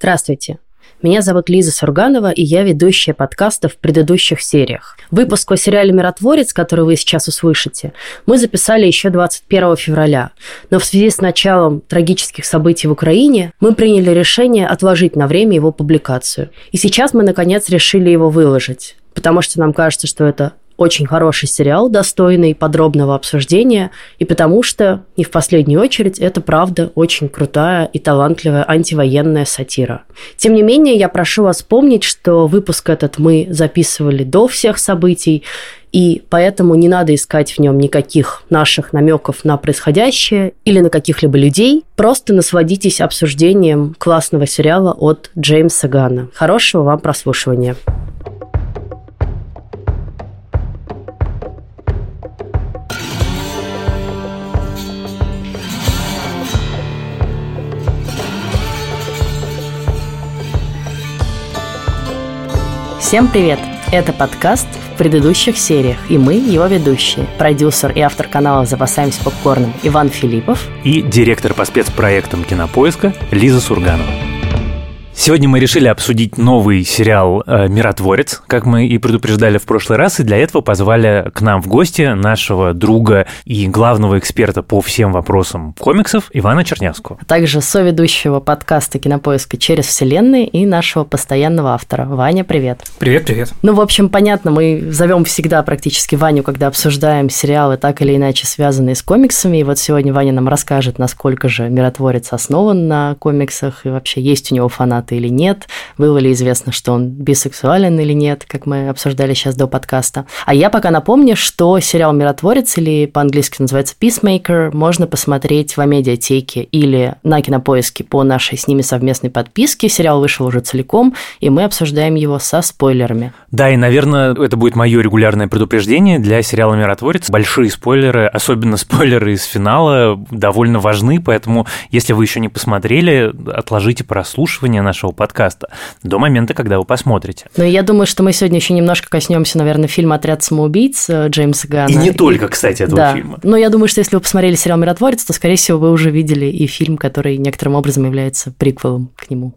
Здравствуйте. Меня зовут Лиза Сурганова, и я ведущая подкаста в предыдущих сериях. Выпуск о сериале «Миротворец», который вы сейчас услышите, мы записали еще 21 февраля. Но в связи с началом трагических событий в Украине мы приняли решение отложить на время его публикацию. И сейчас мы, наконец, решили его выложить потому что нам кажется, что это очень хороший сериал, достойный подробного обсуждения, и потому что, не в последнюю очередь, это правда очень крутая и талантливая антивоенная сатира. Тем не менее, я прошу вас помнить, что выпуск этот мы записывали до всех событий, и поэтому не надо искать в нем никаких наших намеков на происходящее или на каких-либо людей. Просто насладитесь обсуждением классного сериала от Джеймса Гана. Хорошего вам прослушивания. Всем привет! Это подкаст в предыдущих сериях, и мы его ведущие. Продюсер и автор канала «Запасаемся попкорном» Иван Филиппов и директор по спецпроектам «Кинопоиска» Лиза Сурганова. Сегодня мы решили обсудить новый сериал э, «Миротворец», как мы и предупреждали в прошлый раз, и для этого позвали к нам в гости нашего друга и главного эксперта по всем вопросам комиксов Ивана Чернявского. А также соведущего подкаста «Кинопоиска через вселенные» и нашего постоянного автора. Ваня, привет. Привет, привет. Ну, в общем, понятно, мы зовем всегда практически Ваню, когда обсуждаем сериалы, так или иначе связанные с комиксами, и вот сегодня Ваня нам расскажет, насколько же «Миротворец» основан на комиксах, и вообще есть у него фанаты это или нет, было ли известно, что он бисексуален или нет, как мы обсуждали сейчас до подкаста. А я пока напомню, что сериал «Миротворец» или по-английски называется «Peacemaker» можно посмотреть в Амедиатеке или на Кинопоиске по нашей с ними совместной подписке. Сериал вышел уже целиком, и мы обсуждаем его со спойлерами. Да, и, наверное, это будет мое регулярное предупреждение для сериала «Миротворец». Большие спойлеры, особенно спойлеры из финала, довольно важны, поэтому, если вы еще не посмотрели, отложите прослушивание нашего нашего подкаста до момента, когда вы посмотрите. Ну, я думаю, что мы сегодня еще немножко коснемся, наверное, фильма «Отряд самоубийц» Джеймса Гана. И не только, кстати, этого да. фильма. Но я думаю, что если вы посмотрели сериал «Миротворец», то, скорее всего, вы уже видели и фильм, который некоторым образом является приквелом к нему.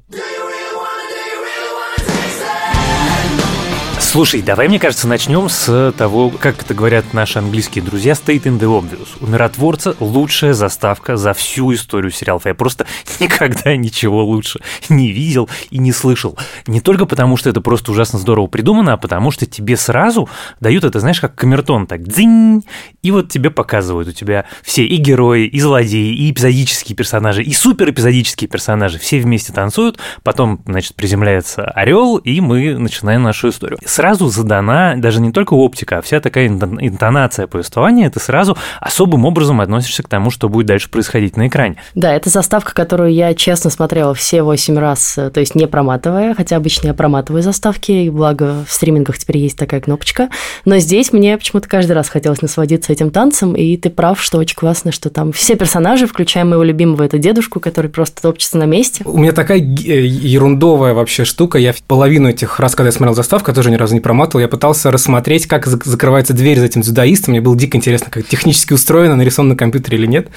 Слушай, давай, мне кажется, начнем с того, как это говорят наши английские друзья, state in the obvious. У «Миротворца» лучшая заставка за всю историю сериалов. Я просто никогда ничего лучше не видел и не слышал. Не только потому, что это просто ужасно здорово придумано, а потому что тебе сразу дают это, знаешь, как камертон, так дзинь, и вот тебе показывают. У тебя все и герои, и злодеи, и эпизодические персонажи, и супер эпизодические персонажи. Все вместе танцуют, потом, значит, приземляется орел, и мы начинаем нашу историю сразу задана даже не только оптика, а вся такая интонация повествования, ты сразу особым образом относишься к тому, что будет дальше происходить на экране. Да, это заставка, которую я честно смотрела все восемь раз, э, то есть не проматывая, хотя обычно я проматываю заставки, и благо в стримингах теперь есть такая кнопочка. Но здесь мне почему-то каждый раз хотелось насладиться этим танцем, и ты прав, что очень классно, что там все персонажи, включая моего любимого, это дедушку, который просто топчется на месте. У меня такая э, ерундовая вообще штука, я половину этих раз, когда я смотрел заставку, тоже не разу не проматывал, я пытался рассмотреть, как закрывается дверь за этим дзюдоистом. Мне было дико интересно, как технически устроено, нарисовано на компьютере или нет.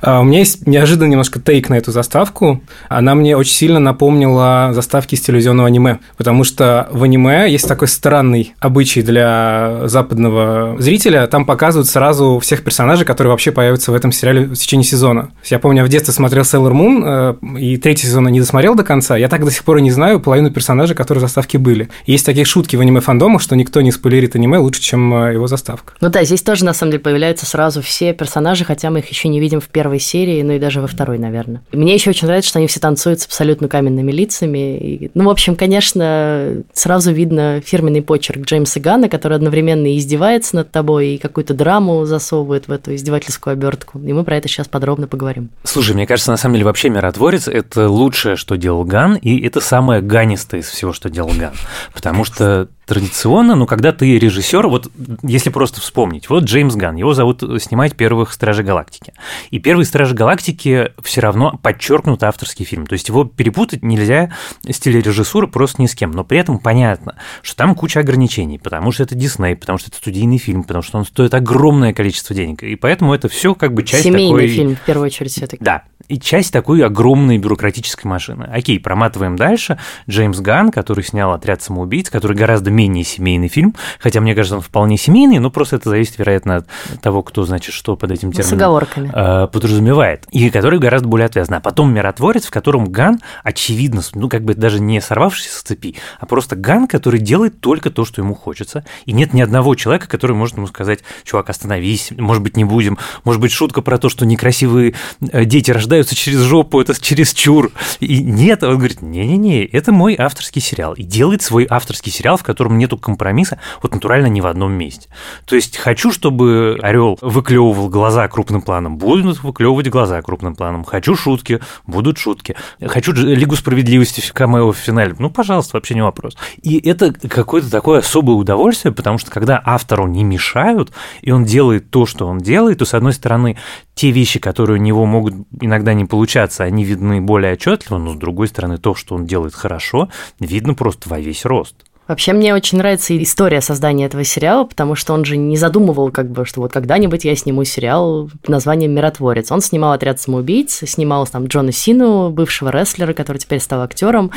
А, у меня есть неожиданно немножко тейк на эту заставку. Она мне очень сильно напомнила заставки из телевизионного аниме, потому что в аниме есть такой странный обычай для западного зрителя. Там показывают сразу всех персонажей, которые вообще появятся в этом сериале в течение сезона. Я помню, я в детстве смотрел Sailor Moon, э, и третий сезон не досмотрел до конца. Я так до сих пор и не знаю половину персонажей, которые в заставке были. Есть такие шутки в аниме аниме-фандомах, что никто не спойлерит аниме лучше, чем э, его заставка. Ну да, здесь тоже, на самом деле, появляются сразу все персонажи, хотя мы их еще не видим в первой серии, ну и даже во второй, наверное. Мне еще очень нравится, что они все танцуют с абсолютно каменными лицами. И, ну, в общем, конечно, сразу видно фирменный почерк Джеймса Ганна, который одновременно и издевается над тобой, и какую-то драму засовывает в эту издевательскую обертку. И мы про это сейчас подробно поговорим. Слушай, мне кажется, на самом деле вообще «Миротворец» — это лучшее, что делал Ган, и это самое ганистое из всего, что делал Ган. Потому что традиционно, но когда ты режиссер, вот если просто вспомнить, вот Джеймс Ган, его зовут снимать первых Стражей Галактики. И первые Стражи Галактики все равно подчеркнут авторский фильм. То есть его перепутать нельзя с телережиссуры просто ни с кем. Но при этом понятно, что там куча ограничений, потому что это Дисней, потому что это студийный фильм, потому что он стоит огромное количество денег. И поэтому это все как бы часть Семейный такой... фильм, в первую очередь, все-таки. Да, и часть такой огромной бюрократической машины. Окей, проматываем дальше. Джеймс Ганн, который снял «Отряд самоубийц», который гораздо менее семейный фильм, хотя мне кажется, он вполне семейный, но просто это зависит, вероятно, от того, кто, значит, что под этим термином С оговорками. э, подразумевает, и который гораздо более отвязан. А потом «Миротворец», в котором Ганн, очевидно, ну, как бы даже не сорвавшийся с цепи, а просто Ганн, который делает только то, что ему хочется, и нет ни одного человека, который может ему сказать, чувак, остановись, может быть, не будем, может быть, шутка про то, что некрасивые э, дети рождаются через жопу, это через чур. И нет, он говорит, не-не-не, это мой авторский сериал. И делает свой авторский сериал, в котором нету компромисса, вот натурально ни в одном месте. То есть хочу, чтобы Орел выклевывал глаза крупным планом, будут выклевывать глаза крупным планом. Хочу шутки, будут шутки. Хочу Лигу справедливости в камео в финале. Ну, пожалуйста, вообще не вопрос. И это какое-то такое особое удовольствие, потому что когда автору не мешают, и он делает то, что он делает, то, с одной стороны, те вещи, которые у него могут иногда не получаться, они видны более отчетливо, но, с другой стороны, то, что он делает хорошо, видно просто во весь рост. Вообще, мне очень нравится история создания этого сериала, потому что он же не задумывал, как бы, что вот когда-нибудь я сниму сериал под названием «Миротворец». Он снимал «Отряд самоубийц», снимал там Джона Сину, бывшего рестлера, который теперь стал актером.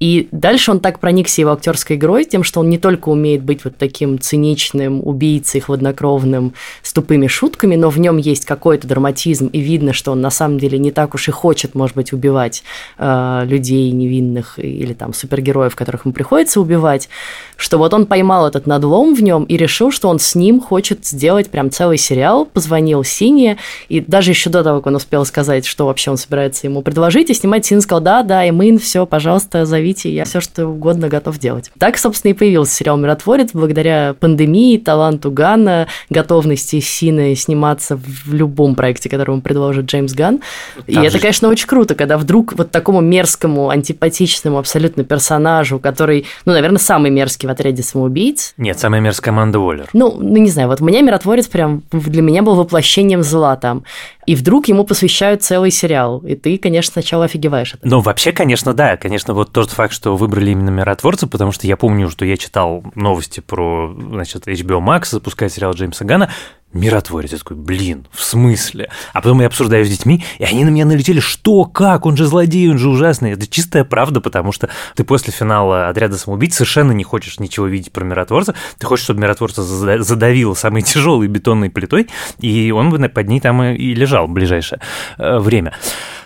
И дальше он так проникся его актерской игрой, тем, что он не только умеет быть вот таким циничным убийцей, хладнокровным, с тупыми шутками, но в нем есть какой-то драматизм, и видно, что он на самом деле не так уж и хочет, может быть, убивать э, людей невинных или там супергероев, которых ему приходится убивать, что вот он поймал этот надлом в нем и решил, что он с ним хочет сделать прям целый сериал, позвонил Сине, и даже еще до того, как он успел сказать, что вообще он собирается ему предложить, и снимать Син сказал, да, да, Эмин, все, пожалуйста, зовите, я все что угодно готов делать. Так, собственно, и появился сериал «Миротворец» благодаря пандемии, таланту Гана, готовности Сины сниматься в любом проекте, который ему предложит Джеймс Ган. И Там это, же- конечно, очень круто, когда вдруг вот такому мерзкому, антипатичному абсолютно персонажу, который, ну, наверное, самый мерзкий в отряде самоубийц, Нет, самая мерзкая Аманда Уоллер. ну, ну, не знаю, вот у меня миротворец прям для меня был воплощением зла там. И вдруг ему посвящают целый сериал. И ты, конечно, сначала офигеваешь от. Ну, вообще, конечно, да. Конечно, вот тот факт, что выбрали именно миротворца, потому что я помню, что я читал новости про, значит, HBO Max, запускает сериал Джеймса Гана, Миротворец. Я такой, блин, в смысле? А потом я обсуждаю с детьми, и они на меня налетели, что, как, он же злодей, он же ужасный. Это чистая правда, потому что ты после финала «Отряда самоубийц» совершенно не хочешь ничего видеть про миротворца. Ты хочешь, чтобы миротворца зада- задавило самой тяжелой бетонной плитой, и он бы под ней там и и лежал в ближайшее э, время.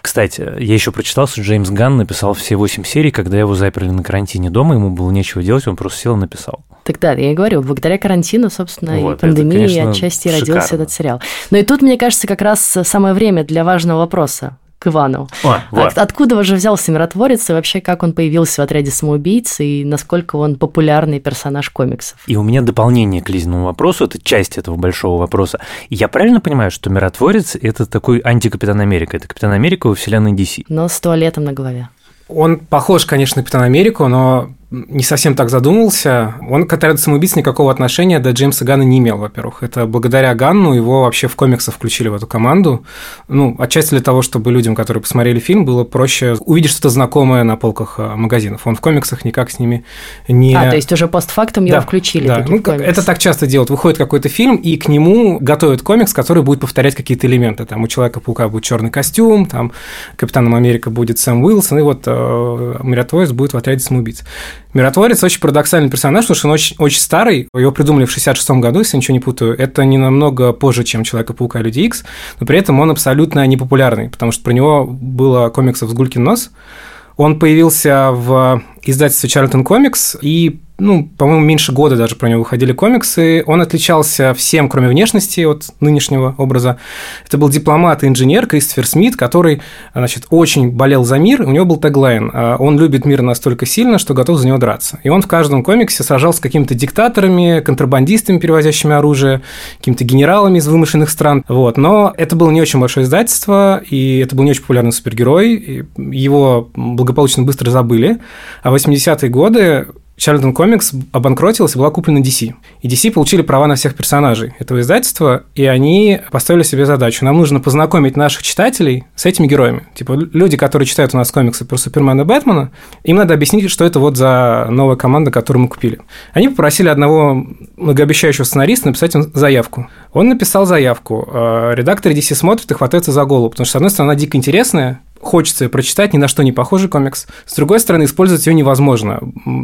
Кстати, я еще прочитал, что Джеймс Ганн написал все восемь серий, когда его заперли на карантине дома, ему было нечего делать, он просто сел и написал. Так да, я и говорю, благодаря карантину, собственно, Вот, и это, пандемии конечно, отчасти и родился шикарно. этот сериал. Но и тут, мне кажется, как раз самое время для важного вопроса к Ивану. О, вот. От- откуда же взялся миротворец и вообще как он появился в отряде самоубийц и насколько он популярный персонаж комиксов? И у меня дополнение к Лизному вопросу, это часть этого большого вопроса. Я правильно понимаю, что миротворец – это такой антикапитан Америка, это капитан Америка во вселенной DC? Но с туалетом на голове. Он похож, конечно, на Капитана Америку, но не совсем так задумывался. Он к отряду самоубийц никакого отношения до Джеймса Ганна не имел, во-первых. Это благодаря Ганну его вообще в комиксах включили в эту команду. Ну, отчасти для того, чтобы людям, которые посмотрели фильм, было проще увидеть что-то знакомое на полках э, магазинов. Он в комиксах никак с ними не... А, то есть уже постфактум его Да, включили да. Ну, это так часто делают. Выходит какой-то фильм, и к нему готовят комикс, который будет повторять какие-то элементы. Там у Человека-паука будет черный костюм, там Капитаном Америка будет Сэм Уилсон, и вот э, Миротворец будет в отряде самоубийц. Миротворец очень парадоксальный персонаж, потому что он очень, очень старый. Его придумали в 66 году, если я ничего не путаю. Это не намного позже, чем Человека-паука и Люди Икс, но при этом он абсолютно непопулярный, потому что про него было комиксов с Гулькин нос. Он появился в издательстве Чарльтон Комикс, и, ну, по-моему, меньше года даже про него выходили комиксы. Он отличался всем, кроме внешности, от нынешнего образа. Это был дипломат и инженер Кристофер Смит, который, значит, очень болел за мир. У него был теглайн а, «Он любит мир настолько сильно, что готов за него драться». И он в каждом комиксе сражался с какими-то диктаторами, контрабандистами, перевозящими оружие, какими-то генералами из вымышленных стран. Вот. Но это было не очень большое издательство, и это был не очень популярный супергерой. Его благополучно быстро забыли. А в 80-е годы Charlton Comics обанкротилась и была куплена DC. И DC получили права на всех персонажей этого издательства, и они поставили себе задачу. Нам нужно познакомить наших читателей с этими героями. Типа люди, которые читают у нас комиксы про Супермена и Бэтмена, им надо объяснить, что это вот за новая команда, которую мы купили. Они попросили одного многообещающего сценариста написать им заявку. Он написал заявку. А редакторы DC смотрят и хватаются за голову, потому что, с одной стороны, она дико интересная, хочется ее прочитать, ни на что не похожий комикс. С другой стороны, использовать ее невозможно.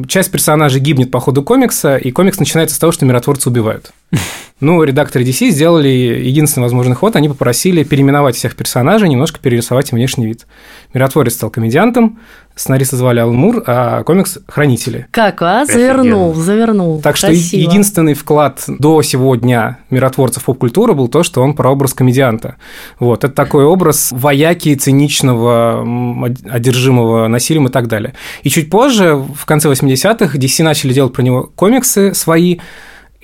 Часть персонажей гибнет по ходу комикса, и комикс начинается с того, что миротворцы убивают. Ну, редакторы DC сделали единственный возможный ход, они попросили переименовать всех персонажей, немножко перерисовать им внешний вид. Миротворец стал комедиантом, сценариста звали Алан Мур, а комикс – хранители. Как, а? Завернул, Офигенно. завернул. Так что Красиво. единственный вклад до сего дня миротворца в поп-культуру был то, что он про образ комедианта. Вот, это такой образ вояки, циничного, одержимого насилием и так далее. И чуть позже, в конце 80-х, DC начали делать про него комиксы свои,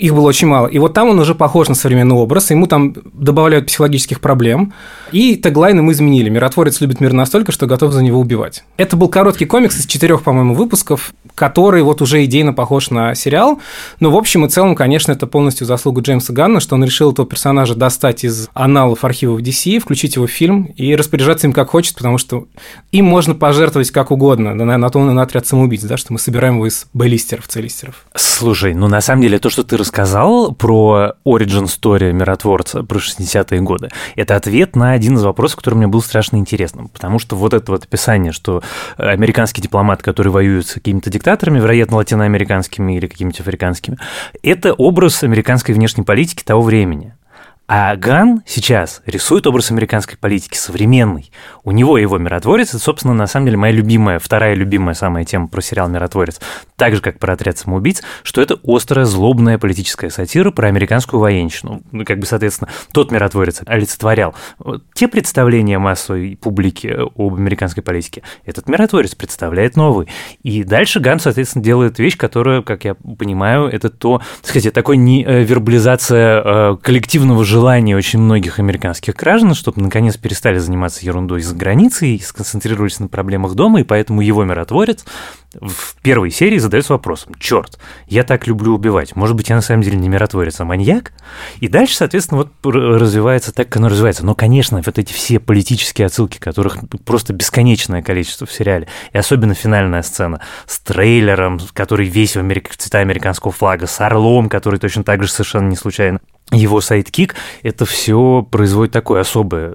их было очень мало. И вот там он уже похож на современный образ, ему там добавляют психологических проблем. И теглайн мы изменили. Миротворец любит мир настолько, что готов за него убивать. Это был короткий комикс из четырех, по-моему, выпусков, который вот уже идейно похож на сериал. Но в общем и целом, конечно, это полностью заслуга Джеймса Ганна, что он решил этого персонажа достать из аналов архивов DC, включить его в фильм и распоряжаться им как хочет, потому что им можно пожертвовать как угодно. Да, на то он и на отряд самоубийц, да, что мы собираем его из Б-листеров, С-листеров. Слушай, ну на самом деле то, что ты рассказал про origin story миротворца про 60-е годы, это ответ на один из вопросов, который мне был страшно интересным. Потому что вот это вот описание, что американский дипломат, который воюет с какими-то диктаторами, вероятно, латиноамериканскими или какими-то африканскими, это образ американской внешней политики того времени. А Ган сейчас рисует образ американской политики современный. У него его миротворец, это, собственно, на самом деле моя любимая, вторая любимая самая тема про сериал «Миротворец», так же, как про «Отряд самоубийц», что это острая, злобная политическая сатира про американскую военщину. Ну, как бы, соответственно, тот миротворец олицетворял те представления массовой публики об американской политике. Этот миротворец представляет новый. И дальше Ган, соответственно, делает вещь, которая, как я понимаю, это то, так сказать, такой не э, вербализация э, коллективного желания очень многих американских граждан, чтобы наконец перестали заниматься ерундой за границей и сконцентрировались на проблемах дома, и поэтому его миротворец в первой серии задается вопросом, черт, я так люблю убивать, может быть, я на самом деле не миротворец, а маньяк? И дальше, соответственно, вот развивается так, как оно развивается. Но, конечно, вот эти все политические отсылки, которых просто бесконечное количество в сериале, и особенно финальная сцена с трейлером, который весь в америк... цвета американского флага, с орлом, который точно так же совершенно не случайно его sidekick, это все производит такое особое,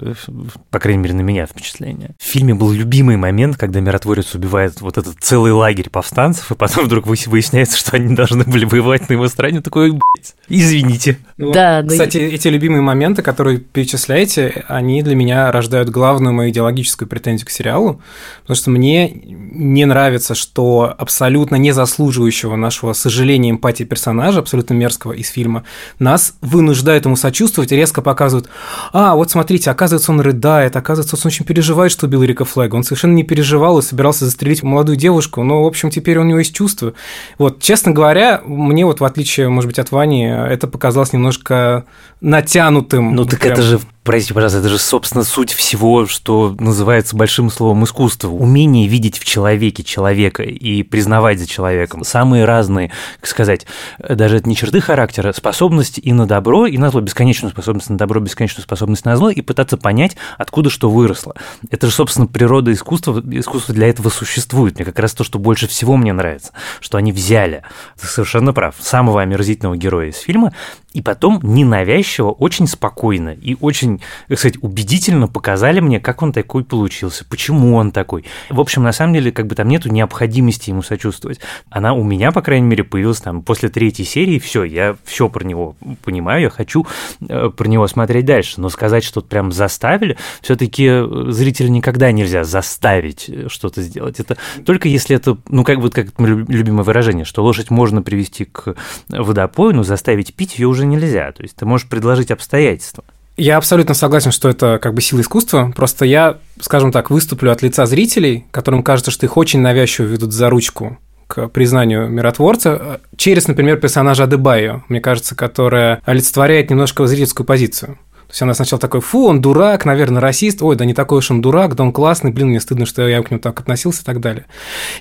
по крайней мере, на меня впечатление. В фильме был любимый момент, когда миротворец убивает вот этот целый лагерь повстанцев, и потом вдруг выясняется, что они должны были воевать на его стороне. Такой, блядь, извините. Ну, Да, да. Кстати, эти любимые моменты, которые перечисляете, они для меня рождают главную мою идеологическую претензию к сериалу, потому что мне не нравится, что абсолютно не заслуживающего нашего сожаления эмпатии персонажа, абсолютно мерзкого из фильма, нас вынуждают ему сочувствовать резко показывают, а, вот смотрите, оказывается, он рыдает, оказывается, он очень переживает, что убил Рика Флэга, он совершенно не переживал и собирался застрелить молодую девушку, но, в общем, теперь у него есть чувства. Вот, честно говоря, мне вот, в отличие, может быть, от Вани, это показалось немножко натянутым. Ну так Прям. это же, простите, пожалуйста, это же, собственно, суть всего, что называется большим словом искусство. Умение видеть в человеке человека и признавать за человеком. Самые разные, как сказать, даже это не черты характера, способность и на добро, и на зло, бесконечную способность на добро, бесконечную способность на зло, и пытаться понять, откуда что выросло. Это же, собственно, природа искусства, искусство для этого существует. Мне как раз то, что больше всего мне нравится, что они взяли, ты совершенно прав, самого омерзительного героя из фильма, и потом ненавязчиво, очень спокойно и очень, так сказать, убедительно показали мне, как он такой получился, почему он такой. В общем, на самом деле, как бы там нету необходимости ему сочувствовать. Она у меня, по крайней мере, появилась там после третьей серии, все, я все про него понимаю, я хочу э, про него смотреть дальше, но сказать, что прям заставили, все-таки зрителя никогда нельзя заставить э, что-то сделать. Это только если это, ну, как вот как любимое выражение, что лошадь можно привести к водопою, но заставить пить ее уже нельзя. То есть ты можешь предложить обстоятельства. Я абсолютно согласен, что это как бы сила искусства. Просто я, скажем так, выступлю от лица зрителей, которым кажется, что их очень навязчиво ведут за ручку к признанию миротворца через, например, персонажа Адебайо, мне кажется, которая олицетворяет немножко зрительскую позицию. То есть она сначала такой, фу, он дурак, наверное, расист, ой, да не такой уж он дурак, да он классный, блин, мне стыдно, что я к нему так относился и так далее.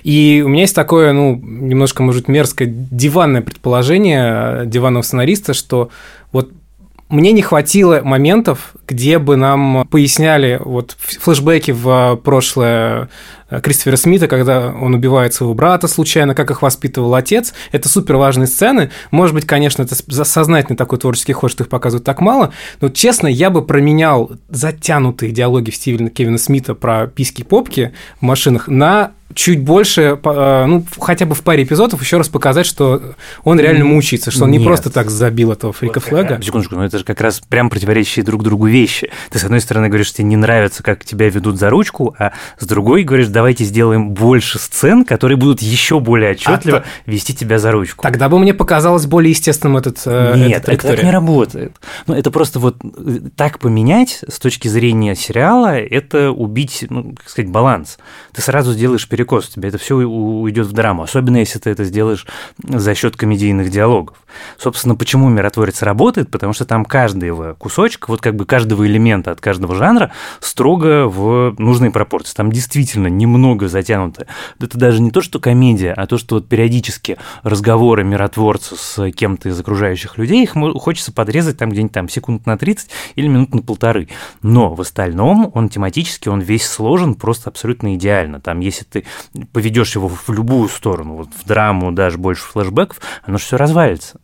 И у меня есть такое, ну, немножко, может, мерзкое диванное предположение диванного сценариста, что вот мне не хватило моментов, где бы нам поясняли вот флешбеки в прошлое Кристофера Смита, когда он убивает своего брата случайно, как их воспитывал отец. Это супер важные сцены. Может быть, конечно, это сознательный такой творческий ход, что их показывают так мало, но, честно, я бы променял затянутые диалоги в стиле Кевина Смита про писки-попки в машинах на чуть больше, э, ну, хотя бы в паре эпизодов еще раз показать, что он реально мучается, что он не просто так забил этого фрика флага. Секундочку, но это же как раз прям противоречащие друг другу вещи. Ты, с одной стороны, говоришь, что тебе не нравится, как тебя ведут за ручку, а с другой говоришь, давайте сделаем больше сцен, которые будут еще более отчетливо а вести тебя за ручку. Тогда бы мне показалось более естественным этот э, Нет, это так не работает. Ну, это просто вот э, так поменять с точки зрения сериала, это убить, ну, как сказать, баланс. Ты сразу сделаешь перекос, у тебя это все уйдет в драму, особенно если ты это сделаешь за счет комедийных диалогов. Собственно, почему «Миротворец» работает? Потому что там каждый его кусочек, вот как бы каждого элемента от каждого жанра строго в нужной пропорции. Там действительно не немного затянуто. Это даже не то, что комедия, а то, что вот периодически разговоры миротворца с кем-то из окружающих людей, их хочется подрезать там где-нибудь там секунд на 30 или минут на полторы. Но в остальном он тематически, он весь сложен просто абсолютно идеально. Там, если ты поведешь его в любую сторону, вот в драму, даже больше флешбеков, оно все развалится.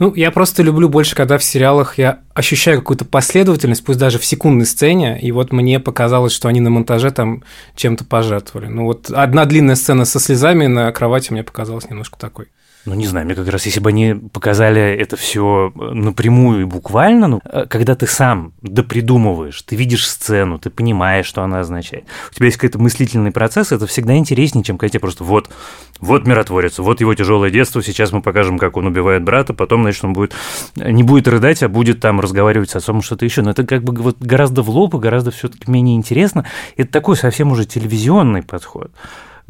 Ну, я просто люблю больше, когда в сериалах я ощущаю какую-то последовательность, пусть даже в секундной сцене, и вот мне показалось, что они на монтаже там чем-то пожертвовали. Ну, вот одна длинная сцена со слезами на кровати мне показалась немножко такой. Ну, не знаю, мне как раз, если бы они показали это все э, напрямую и буквально, ну, э, когда ты сам допридумываешь, ты видишь сцену, ты понимаешь, что она означает, у тебя есть какой-то мыслительный процесс, это всегда интереснее, чем когда тебе просто вот, вот миротворец, вот его тяжелое детство, сейчас мы покажем, как он убивает брата, потом, значит, он будет, не будет рыдать, а будет там разговаривать с отцом что-то еще. Но это как бы вот гораздо в лоб и гораздо все-таки менее интересно. Это такой совсем уже телевизионный подход.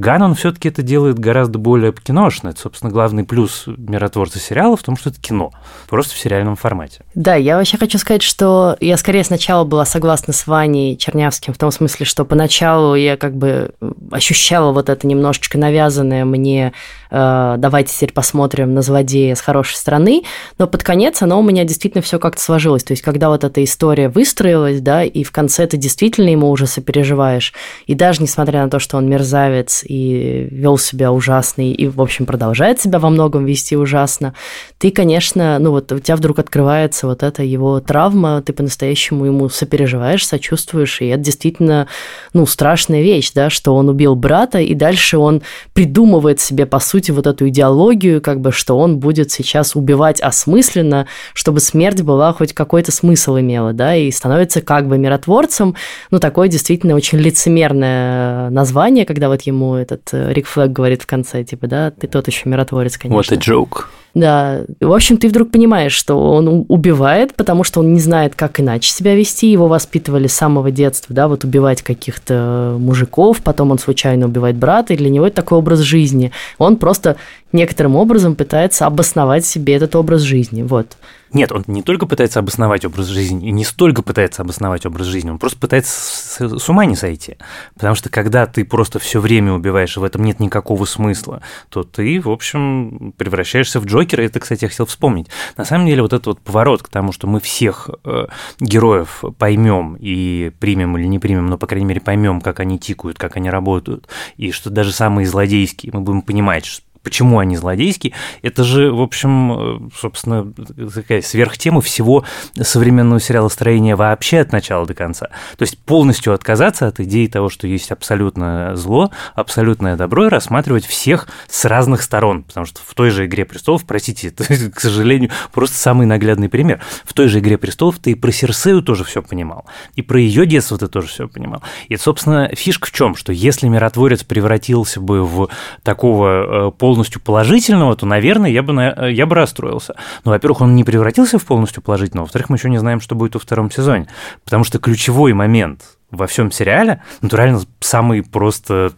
Ганн, все-таки это делает гораздо более киношно. Это, собственно, главный плюс миротворца сериала в том, что это кино, просто в сериальном формате. Да, я вообще хочу сказать, что я скорее сначала была согласна с Ваней Чернявским в том смысле, что поначалу я как бы ощущала вот это немножечко навязанное мне э, «давайте теперь посмотрим на злодея с хорошей стороны», но под конец оно у меня действительно все как-то сложилось. То есть, когда вот эта история выстроилась, да, и в конце ты действительно ему уже сопереживаешь, и даже несмотря на то, что он мерзавец и вел себя ужасно, и, в общем, продолжает себя во многом вести ужасно, ты, конечно, ну вот у тебя вдруг открывается вот эта его травма, ты по-настоящему ему сопереживаешь, сочувствуешь, и это действительно, ну, страшная вещь, да, что он убил брата, и дальше он придумывает себе, по сути, вот эту идеологию, как бы, что он будет сейчас убивать осмысленно, чтобы смерть была хоть какой-то смысл имела, да, и становится как бы миротворцем, ну, такое действительно очень лицемерное название, когда вот ему этот э, Рик Флэг говорит в конце, типа, да, ты тот еще миротворец, конечно. What a joke. Да. В общем, ты вдруг понимаешь, что он убивает, потому что он не знает, как иначе себя вести. Его воспитывали с самого детства, да, вот убивать каких-то мужиков, потом он случайно убивает брата, и для него это такой образ жизни. Он просто некоторым образом пытается обосновать себе этот образ жизни. Вот. Нет, он не только пытается обосновать образ жизни, и не столько пытается обосновать образ жизни, он просто пытается с, с ума не сойти. Потому что когда ты просто все время убиваешь, и в этом нет никакого смысла, то ты, в общем, превращаешься в Джокера. Это, кстати, я хотел вспомнить. На самом деле, вот этот вот поворот к тому, что мы всех э, героев поймем и примем или не примем, но, по крайней мере, поймем, как они тикают, как они работают, и что даже самые злодейские мы будем понимать, почему они злодейские, это же, в общем, э, собственно, такая сверхтема всего современного сериала строения вообще от начала до конца. То есть полностью отказаться от идеи того, что есть абсолютное зло, абсолютное добро, и рассматривать всех с разных сторон. Потому что в той же «Игре престолов», простите, это, к сожалению, просто самый наглядный пример. В той же «Игре престолов» ты и про Серсею тоже все понимал, и про ее детство ты тоже все понимал. И, собственно, фишка в чем, что если миротворец превратился бы в такого э, полностью положительного, то, наверное, я бы, я бы расстроился. Но, во-первых, он не превратился в полностью положительного, во-вторых, мы еще не знаем, что будет во втором сезоне. Потому что ключевой момент во всем сериале, натурально самый просто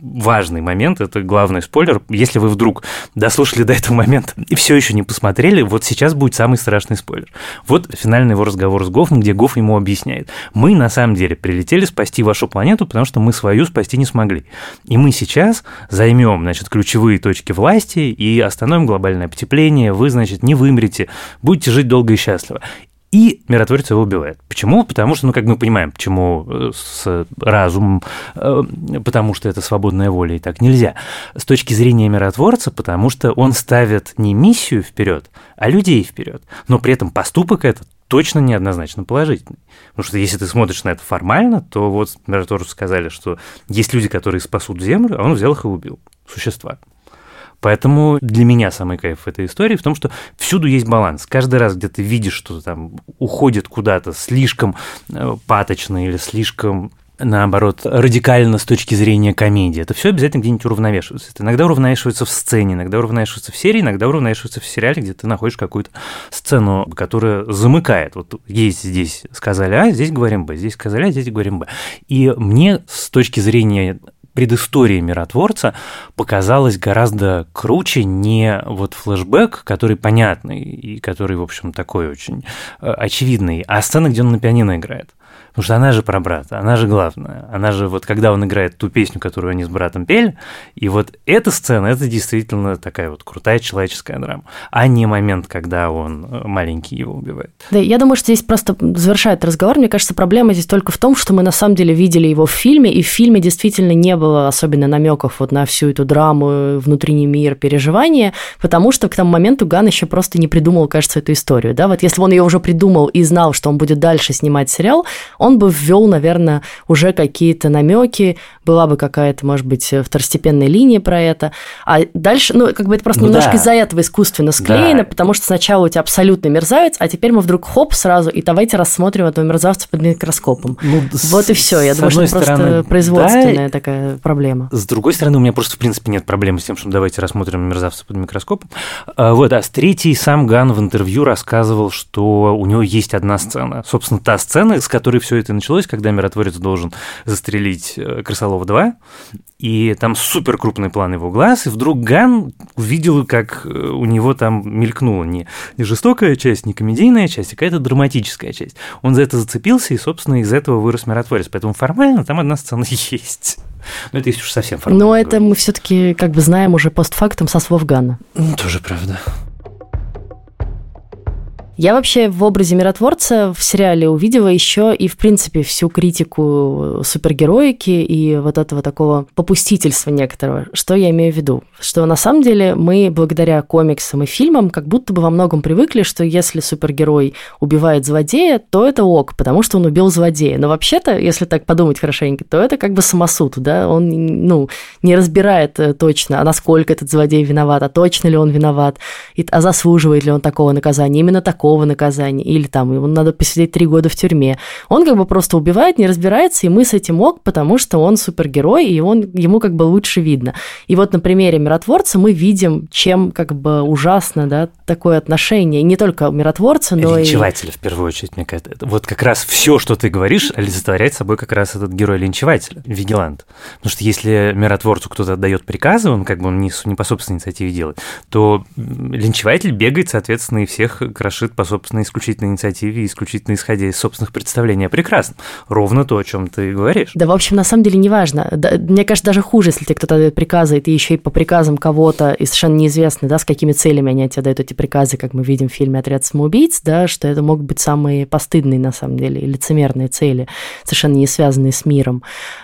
важный момент, это главный спойлер. Если вы вдруг дослушали до этого момента и все еще не посмотрели, вот сейчас будет самый страшный спойлер. Вот финальный его разговор с Гофом, где Гоф ему объясняет. Мы на самом деле прилетели спасти вашу планету, потому что мы свою спасти не смогли. И мы сейчас займем, значит, ключевые точки власти и остановим глобальное потепление. Вы, значит, не вымрете, будете жить долго и счастливо и миротворец его убивает. Почему? Потому что, ну, как мы понимаем, почему э, с разумом, э, потому что это свободная воля, и так нельзя. С точки зрения миротворца, потому что он ставит не миссию вперед, а людей вперед. Но при этом поступок этот точно неоднозначно положительный. Потому что если ты смотришь на это формально, то вот миротворцу сказали, что есть люди, которые спасут Землю, а он взял их и убил. Существа. Поэтому для меня самый кайф этой истории в том, что всюду есть баланс. Каждый раз, где ты видишь, что там уходит куда-то слишком э, паточно или слишком наоборот, радикально с точки зрения комедии. Это все обязательно где-нибудь уравновешивается. Это иногда уравновешивается в сцене, иногда уравновешивается в серии, иногда уравновешивается в сериале, где ты находишь какую-то сцену, которая замыкает. Вот есть здесь сказали А, здесь говорим Б, здесь сказали А, здесь говорим Б. И мне с точки зрения предыстория миротворца показалась гораздо круче не вот флешбэк, который понятный и который, в общем, такой очень э, очевидный, а сцена, где он на пианино играет. Потому что она же про брата, она же главная. Она же вот когда он играет ту песню, которую они с братом пели, и вот эта сцена, это действительно такая вот крутая человеческая драма, а не момент, когда он э, маленький его убивает. Да, я думаю, что здесь просто завершает разговор. Мне кажется, проблема здесь только в том, что мы на самом деле видели его в фильме, и в фильме действительно не было особенно намеков вот на всю эту драму, внутренний мир, переживания, потому что к тому моменту Ган еще просто не придумал, кажется, эту историю. Да? Вот если бы он ее уже придумал и знал, что он будет дальше снимать сериал, он бы ввел, наверное, уже какие-то намеки, была бы какая-то, может быть, второстепенная линия про это. А дальше, ну, как бы это просто ну, немножко да. из-за этого искусственно склеено, да. потому что сначала у тебя абсолютный мерзавец, а теперь мы вдруг хоп сразу, и давайте рассмотрим этого мерзавца под микроскопом. Ну, вот и все. Я думаю, что это просто производственная да, такая проблема. С другой стороны, у меня просто, в принципе, нет проблемы с тем, что давайте рассмотрим мерзавца под микроскопом. А, вот, а с третьей сам Ган в интервью рассказывал, что у него есть одна сцена. Собственно, та сцена, с которой все это началось, когда миротворец должен застрелить э, Крысолова-2, и там супер крупный план его глаз, и вдруг Ган увидел, как э, у него там мелькнула не, не жестокая часть, не комедийная часть, а какая-то драматическая часть. Он за это зацепился, и, собственно, из этого вырос миротворец. Поэтому формально там одна сцена есть. Но это если уж совсем формально. Но это мы все-таки как бы знаем уже постфактум со слов Гана. Ну, тоже правда. Я вообще в образе миротворца в сериале увидела еще и, в принципе, всю критику супергероики и вот этого такого попустительства некоторого. Что я имею в виду? Что на самом деле мы, благодаря комиксам и фильмам, как будто бы во многом привыкли, что если супергерой убивает злодея, то это ок, потому что он убил злодея. Но вообще-то, если так подумать хорошенько, то это как бы самосуд, да? Он, ну, не разбирает э, точно, а насколько этот злодей виноват, а точно ли он виноват, а заслуживает ли он такого наказания. Именно такого такого наказания, или там ему надо посидеть три года в тюрьме. Он как бы просто убивает, не разбирается, и мы с этим ок, потому что он супергерой, и он, ему как бы лучше видно. И вот на примере миротворца мы видим, чем как бы ужасно, да, такое отношение. Не только миротворца, но Линчевателя, и... в первую очередь, мне кажется. Вот как раз все, что ты говоришь, олицетворяет собой как раз этот герой линчевателя, вигилант. Потому что если миротворцу кто-то отдает приказы, он как бы он не, не по собственной инициативе делает, то линчеватель бегает, соответственно, и всех крошит по собственной исключительной инициативе, исключительно исходя из собственных представлений. Прекрасно. Ровно то, о чем ты говоришь. Да, в общем, на самом деле неважно. Да, мне кажется, даже хуже, если тебе кто-то дает приказы, и ты еще и по приказам кого-то, и совершенно неизвестно, да, с какими целями они тебе дают эти приказы, как мы видим в фильме «Отряд самоубийц», да, что это могут быть самые постыдные, на самом деле, и лицемерные цели, совершенно не связанные с миром.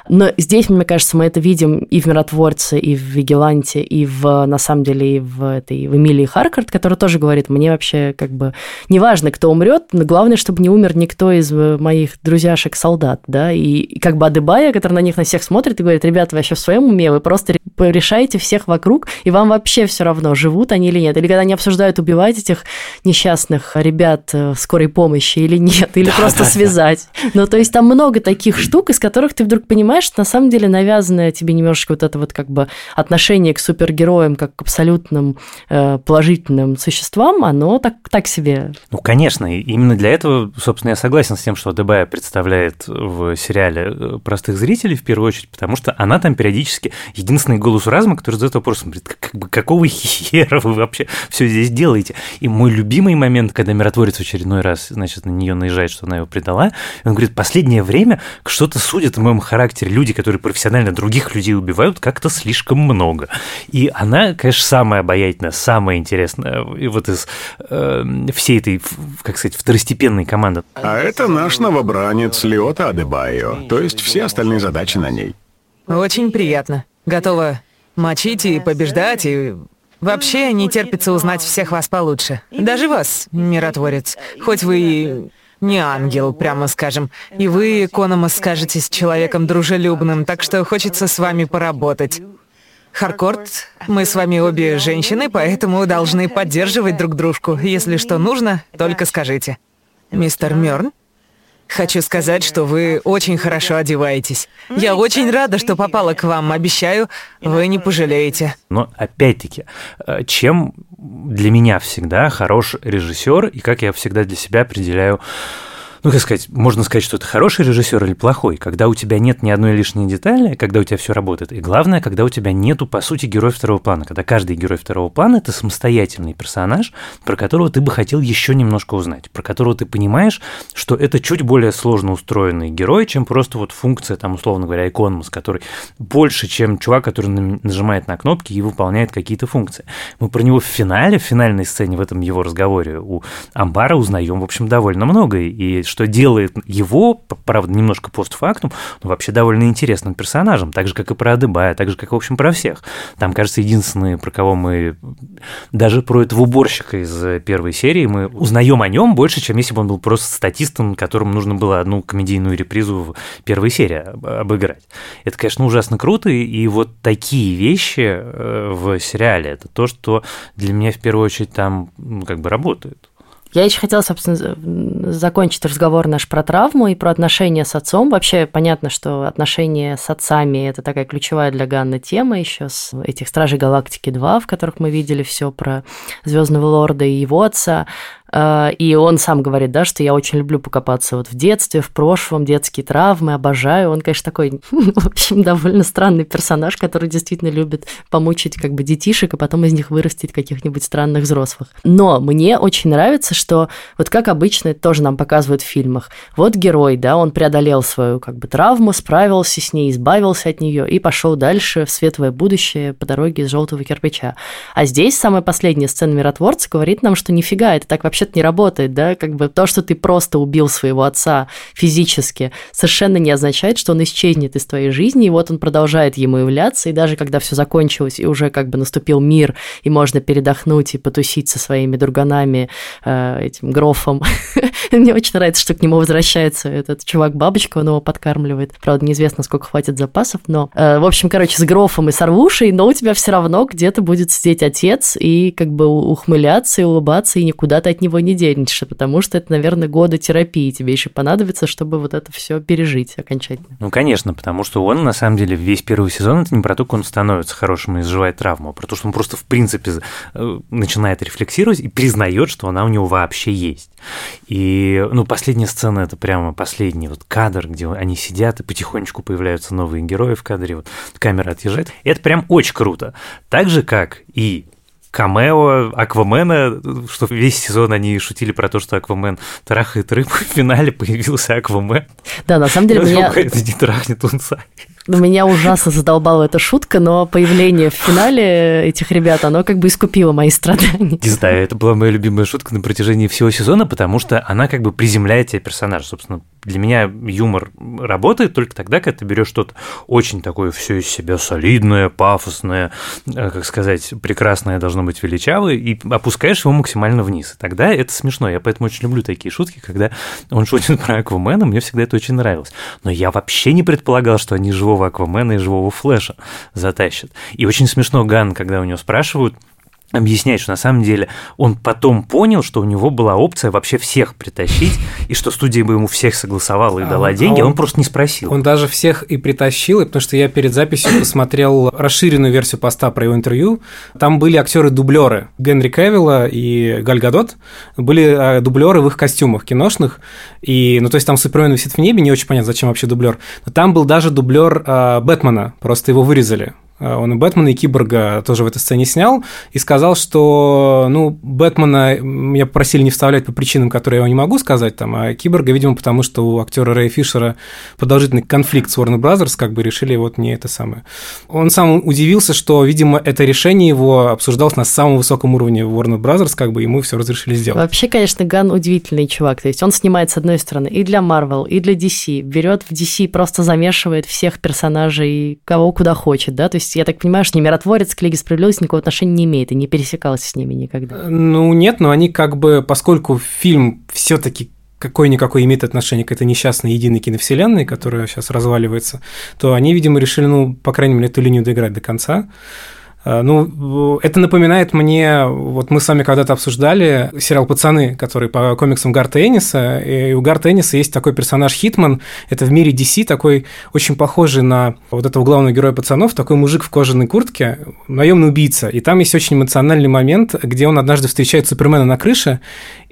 Но здесь, мне кажется, мы это видим и в «Миротворце», и в «Вигеланте», и в, на самом деле, и в, этой, в Эмилии Харкард, которая тоже говорит, мне вообще как бы неважно, кто умрет, но главное, чтобы не умер никто из э, моих друзьяшек-солдат, да, и, и как бы Адыбая, который на них на всех смотрит и говорит, ребята, вы вообще в своем уме, вы просто решаете всех вокруг, и вам вообще все равно, живут они или нет. Или когда они обсуждают убивать этих несчастных ребят э, скорой помощи или нет, или да, просто да, связать. Да. Ну, то есть там много таких штук, из которых ты вдруг понимаешь, что на самом деле навязанное тебе немножечко вот это вот как бы отношение к супергероям, как к абсолютным э, положительным существам, оно так, так себе Ну, конечно, и именно для этого, собственно, я согласен с тем, что Адебая представляет в сериале э, простых зрителей в первую очередь, потому что она там периодически единственный голос разума, который задает вопрос, говорит, какого хера вы вообще все здесь делаете? И мой любимый момент, когда миротворец в очередной раз, значит, на нее наезжает, что она его предала, он говорит, последнее время что-то судят в моем характере. Люди, которые профессионально других людей убивают, как-то слишком много. И она, конечно, самая обаятельная, самая интересная и вот из э, всей этой, как сказать, второстепенной команды. А это наш новобранец Лиота Адебайо, то есть все остальные задачи на ней. Очень приятно. Готова мочить и побеждать, и вообще не терпится узнать всех вас получше. Даже вас, миротворец. Хоть вы и не ангел, прямо скажем. И вы, Кономас, скажетесь человеком дружелюбным, так что хочется с вами поработать. Харкорт, мы с вами обе женщины, поэтому должны поддерживать друг дружку. Если что нужно, только скажите. Мистер Мёрн? Хочу сказать, что вы очень хорошо одеваетесь. Я очень рада, что попала к вам. Обещаю, вы не пожалеете. Но опять-таки, э, чем для меня всегда хорош режиссер и как я всегда для себя определяю ну, как сказать, можно сказать, что это хороший режиссер или плохой, когда у тебя нет ни одной лишней детали, когда у тебя все работает. И главное, когда у тебя нету, по сути, героя второго плана, когда каждый герой второго плана – это самостоятельный персонаж, про которого ты бы хотел еще немножко узнать, про которого ты понимаешь, что это чуть более сложно устроенный герой, чем просто вот функция, там, условно говоря, иконмус, который больше, чем чувак, который нажимает на кнопки и выполняет какие-то функции. Мы про него в финале, в финальной сцене в этом его разговоре у Амбара узнаем, в общем, довольно много, и что делает его, правда, немножко постфактум, но вообще довольно интересным персонажем, так же, как и про Адыбая, так же, как, в общем, про всех. Там, кажется, единственный, про кого мы... Даже про этого уборщика из первой серии мы узнаем о нем больше, чем если бы он был просто статистом, которому нужно было одну комедийную репризу в первой серии обыграть. Это, конечно, ужасно круто, и вот такие вещи э, в сериале, это то, что для меня в первую очередь там ну, как бы работает. Я еще хотела, собственно, закончить разговор наш про травму и про отношения с отцом. Вообще понятно, что отношения с отцами – это такая ключевая для Ганны тема еще с этих «Стражей Галактики 2», в которых мы видели все про Звездного Лорда и его отца. А, и он сам говорит, да, что я очень люблю покопаться вот в детстве, в прошлом, детские травмы, обожаю. Он, конечно, такой, в общем, довольно странный персонаж, который действительно любит помучить как бы детишек, и потом из них вырастить каких-нибудь странных взрослых. Но мне очень нравится, что вот как обычно это тоже нам показывают в фильмах. Вот герой, да, он преодолел свою как бы травму, справился с ней, избавился от нее и пошел дальше в светлое будущее по дороге из желтого кирпича. А здесь самая последняя сцена миротворца говорит нам, что нифига, это так вообще вообще-то не работает, да, как бы то, что ты просто убил своего отца физически, совершенно не означает, что он исчезнет из твоей жизни, и вот он продолжает ему являться, и даже когда все закончилось, и уже как бы наступил мир, и можно передохнуть и потусить со своими друганами, э, этим грофом. Мне очень нравится, что к нему возвращается этот чувак-бабочка, он его подкармливает. Правда, неизвестно, сколько хватит запасов, но, э, в общем, короче, с грофом и с Арвушей, но у тебя все равно где-то будет сидеть отец и как бы ухмыляться и улыбаться, и никуда ты от него него не денешься, потому что это, наверное, годы терапии тебе еще понадобится, чтобы вот это все пережить окончательно. Ну, конечно, потому что он, на самом деле, весь первый сезон это не про то, как он становится хорошим и изживает травму, а про то, что он просто, в принципе, э, начинает рефлексировать и признает, что она у него вообще есть. И, ну, последняя сцена – это прямо последний вот кадр, где они сидят, и потихонечку появляются новые герои в кадре, вот камера отъезжает. И это прям очень круто. Так же, как и камео Аквамена, что весь сезон они шутили про то, что Аквамен трахает рыбу, в финале появился Аквамен. Да, на самом деле меня... Не трахнет унца. Ну, меня ужасно задолбала эта шутка, но появление в финале этих ребят, оно как бы искупило мои страдания. Не знаю, это была моя любимая шутка на протяжении всего сезона, потому что она как бы приземляет тебе персонажа. Собственно, для меня юмор работает только тогда, когда ты берешь что-то очень такое все из себя солидное, пафосное, э, как сказать, прекрасное должно быть величавое, и опускаешь его максимально вниз. И тогда это смешно. Я поэтому очень люблю такие шутки, когда он шутит про Аквамена, мне всегда это очень нравилось. Но я вообще не предполагал, что они живого Аквамена и живого Флэша затащат. И очень смешно Ган, когда у него спрашивают, объясняет, что на самом деле он потом понял, что у него была опция вообще всех притащить, и что студия бы ему всех согласовала и дала а, деньги, а он, он просто не спросил. Он даже всех и притащил, потому что я перед записью посмотрел расширенную версию поста про его интервью. Там были актеры-дублеры Генри Кевилла и Галь Гадот. Были а, дублеры в их костюмах киношных. И, ну, то есть там Супермен висит в небе, не очень понятно, зачем вообще дублер. Но там был даже дублер э, Бэтмена, просто его вырезали. Э, он и Бэтмена, и Киборга тоже в этой сцене снял, и сказал, что, ну, Бэтмена меня попросили не вставлять по причинам, которые я его не могу сказать, там, а Киборга, видимо, потому что у актера Рэя Фишера продолжительный конфликт с Warner Brothers, как бы решили вот не это самое. Он сам удивился, что, видимо, это решение его обсуждалось на самом высоком уровне Warner Brothers, как бы ему все разрешили сделать. Вообще, конечно, Ган удивительный чувак, то есть он снимает, с одной стороны, и для Marvel, и для DC, берет в DC, просто замешивает всех персонажей, кого куда хочет, да, то есть есть, я так понимаю, что не миротворец к Лиге Справедливости никакого отношения не имеет и не пересекался с ними никогда. Ну, нет, но они как бы, поскольку фильм все таки какой-никакой имеет отношение к этой несчастной единой киновселенной, которая сейчас разваливается, то они, видимо, решили, ну, по крайней мере, эту линию доиграть до конца. Э, ну, это напоминает мне, вот мы с вами когда-то обсуждали сериал «Пацаны», который по комиксам Гарта Энниса, и у Гарта Энниса есть такой персонаж Хитман, это в мире DC такой очень похожий на вот этого главного героя «Пацанов», такой мужик в кожаной куртке, наемный убийца, и там есть очень эмоциональный момент, где он однажды встречает Супермена на крыше,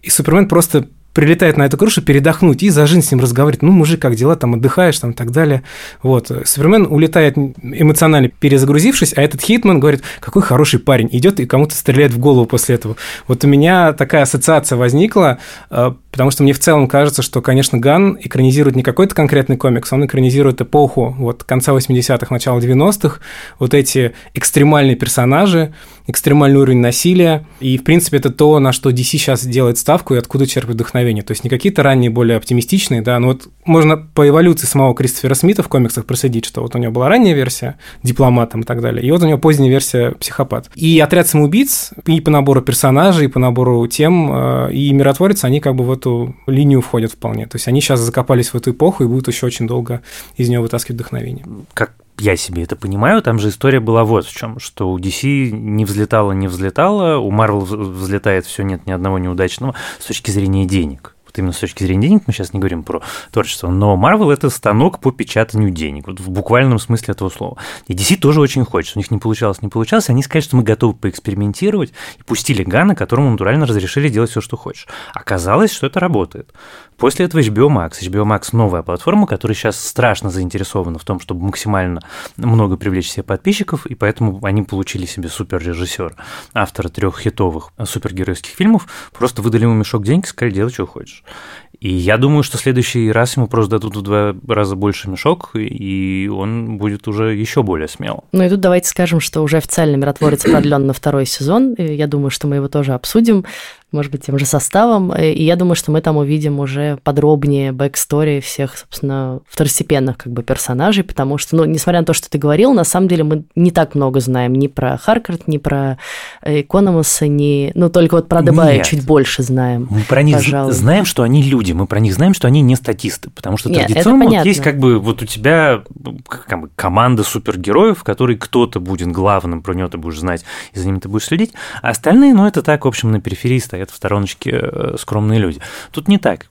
и Супермен просто прилетает на эту крышу передохнуть и за жизнь с ним разговаривать. Ну, мужик, как дела, там отдыхаешь, там и так далее. Вот. Супермен улетает эмоционально перезагрузившись, а этот Хитман говорит, какой хороший парень, идет и кому-то стреляет в голову после этого. Вот у меня такая ассоциация возникла, э, потому что мне в целом кажется, что, конечно, Ган экранизирует не какой-то конкретный комикс, он экранизирует эпоху вот конца 80-х, начала 90-х, вот эти экстремальные персонажи, экстремальный уровень насилия, и, в принципе, это то, на что DC сейчас делает ставку и откуда черпает вдохновение. То есть не какие-то ранние, более оптимистичные, да, но вот можно по эволюции самого Кристофера Смита в комиксах проследить, что вот у него была ранняя версия дипломатом и так далее, и вот у него поздняя версия психопат. И отряд самоубийц, и по набору персонажей, и по набору тем, э, и миротворец, они как бы в эту линию входят вполне. То есть они сейчас закопались в эту эпоху и будут еще очень долго из нее вытаскивать вдохновение. Как я себе это понимаю, там же история была вот в чем, что у DC не взлетало, не взлетало, у Marvel взлетает все нет ни одного неудачного с точки зрения денег вот именно с точки зрения денег, мы сейчас не говорим про творчество, но Marvel – это станок по печатанию денег, вот в буквальном смысле этого слова. И DC тоже очень хочет, у них не получалось, не получалось, они сказали, что мы готовы поэкспериментировать, и пустили Гана, которому натурально разрешили делать все, что хочешь. Оказалось, что это работает. После этого HBO Max. HBO Max – новая платформа, которая сейчас страшно заинтересована в том, чтобы максимально много привлечь себе подписчиков, и поэтому они получили себе суперрежиссера, автора трех хитовых супергеройских фильмов, просто выдали ему мешок денег, сказали, делай, что хочешь хочешь. И я думаю, что в следующий раз ему просто дадут в два раза больше мешок, и он будет уже еще более смел. Ну и тут давайте скажем, что уже официально «Миротворец» продлен на второй сезон. Я думаю, что мы его тоже обсудим может быть, тем же составом. Э, и я думаю, что мы там увидим уже подробнее backstory всех, собственно, второстепенных как бы персонажей, потому что, ну, несмотря на то, что ты говорил, на самом деле мы не так много знаем ни про Харкорт, ни про Экономоса, ни... Ну, только вот про Адебайо чуть больше знаем. Мы про них пожалуй. знаем, что они люди, мы про них знаем, что они не статисты, потому что Нет, традиционно вот есть как бы вот у тебя как бы, команда супергероев, который кто-то будет главным, про него ты будешь знать, и за ним ты будешь следить, а остальные, ну, это так, в общем, на периферии стоят стоят в стороночке э, скромные люди. Тут не так.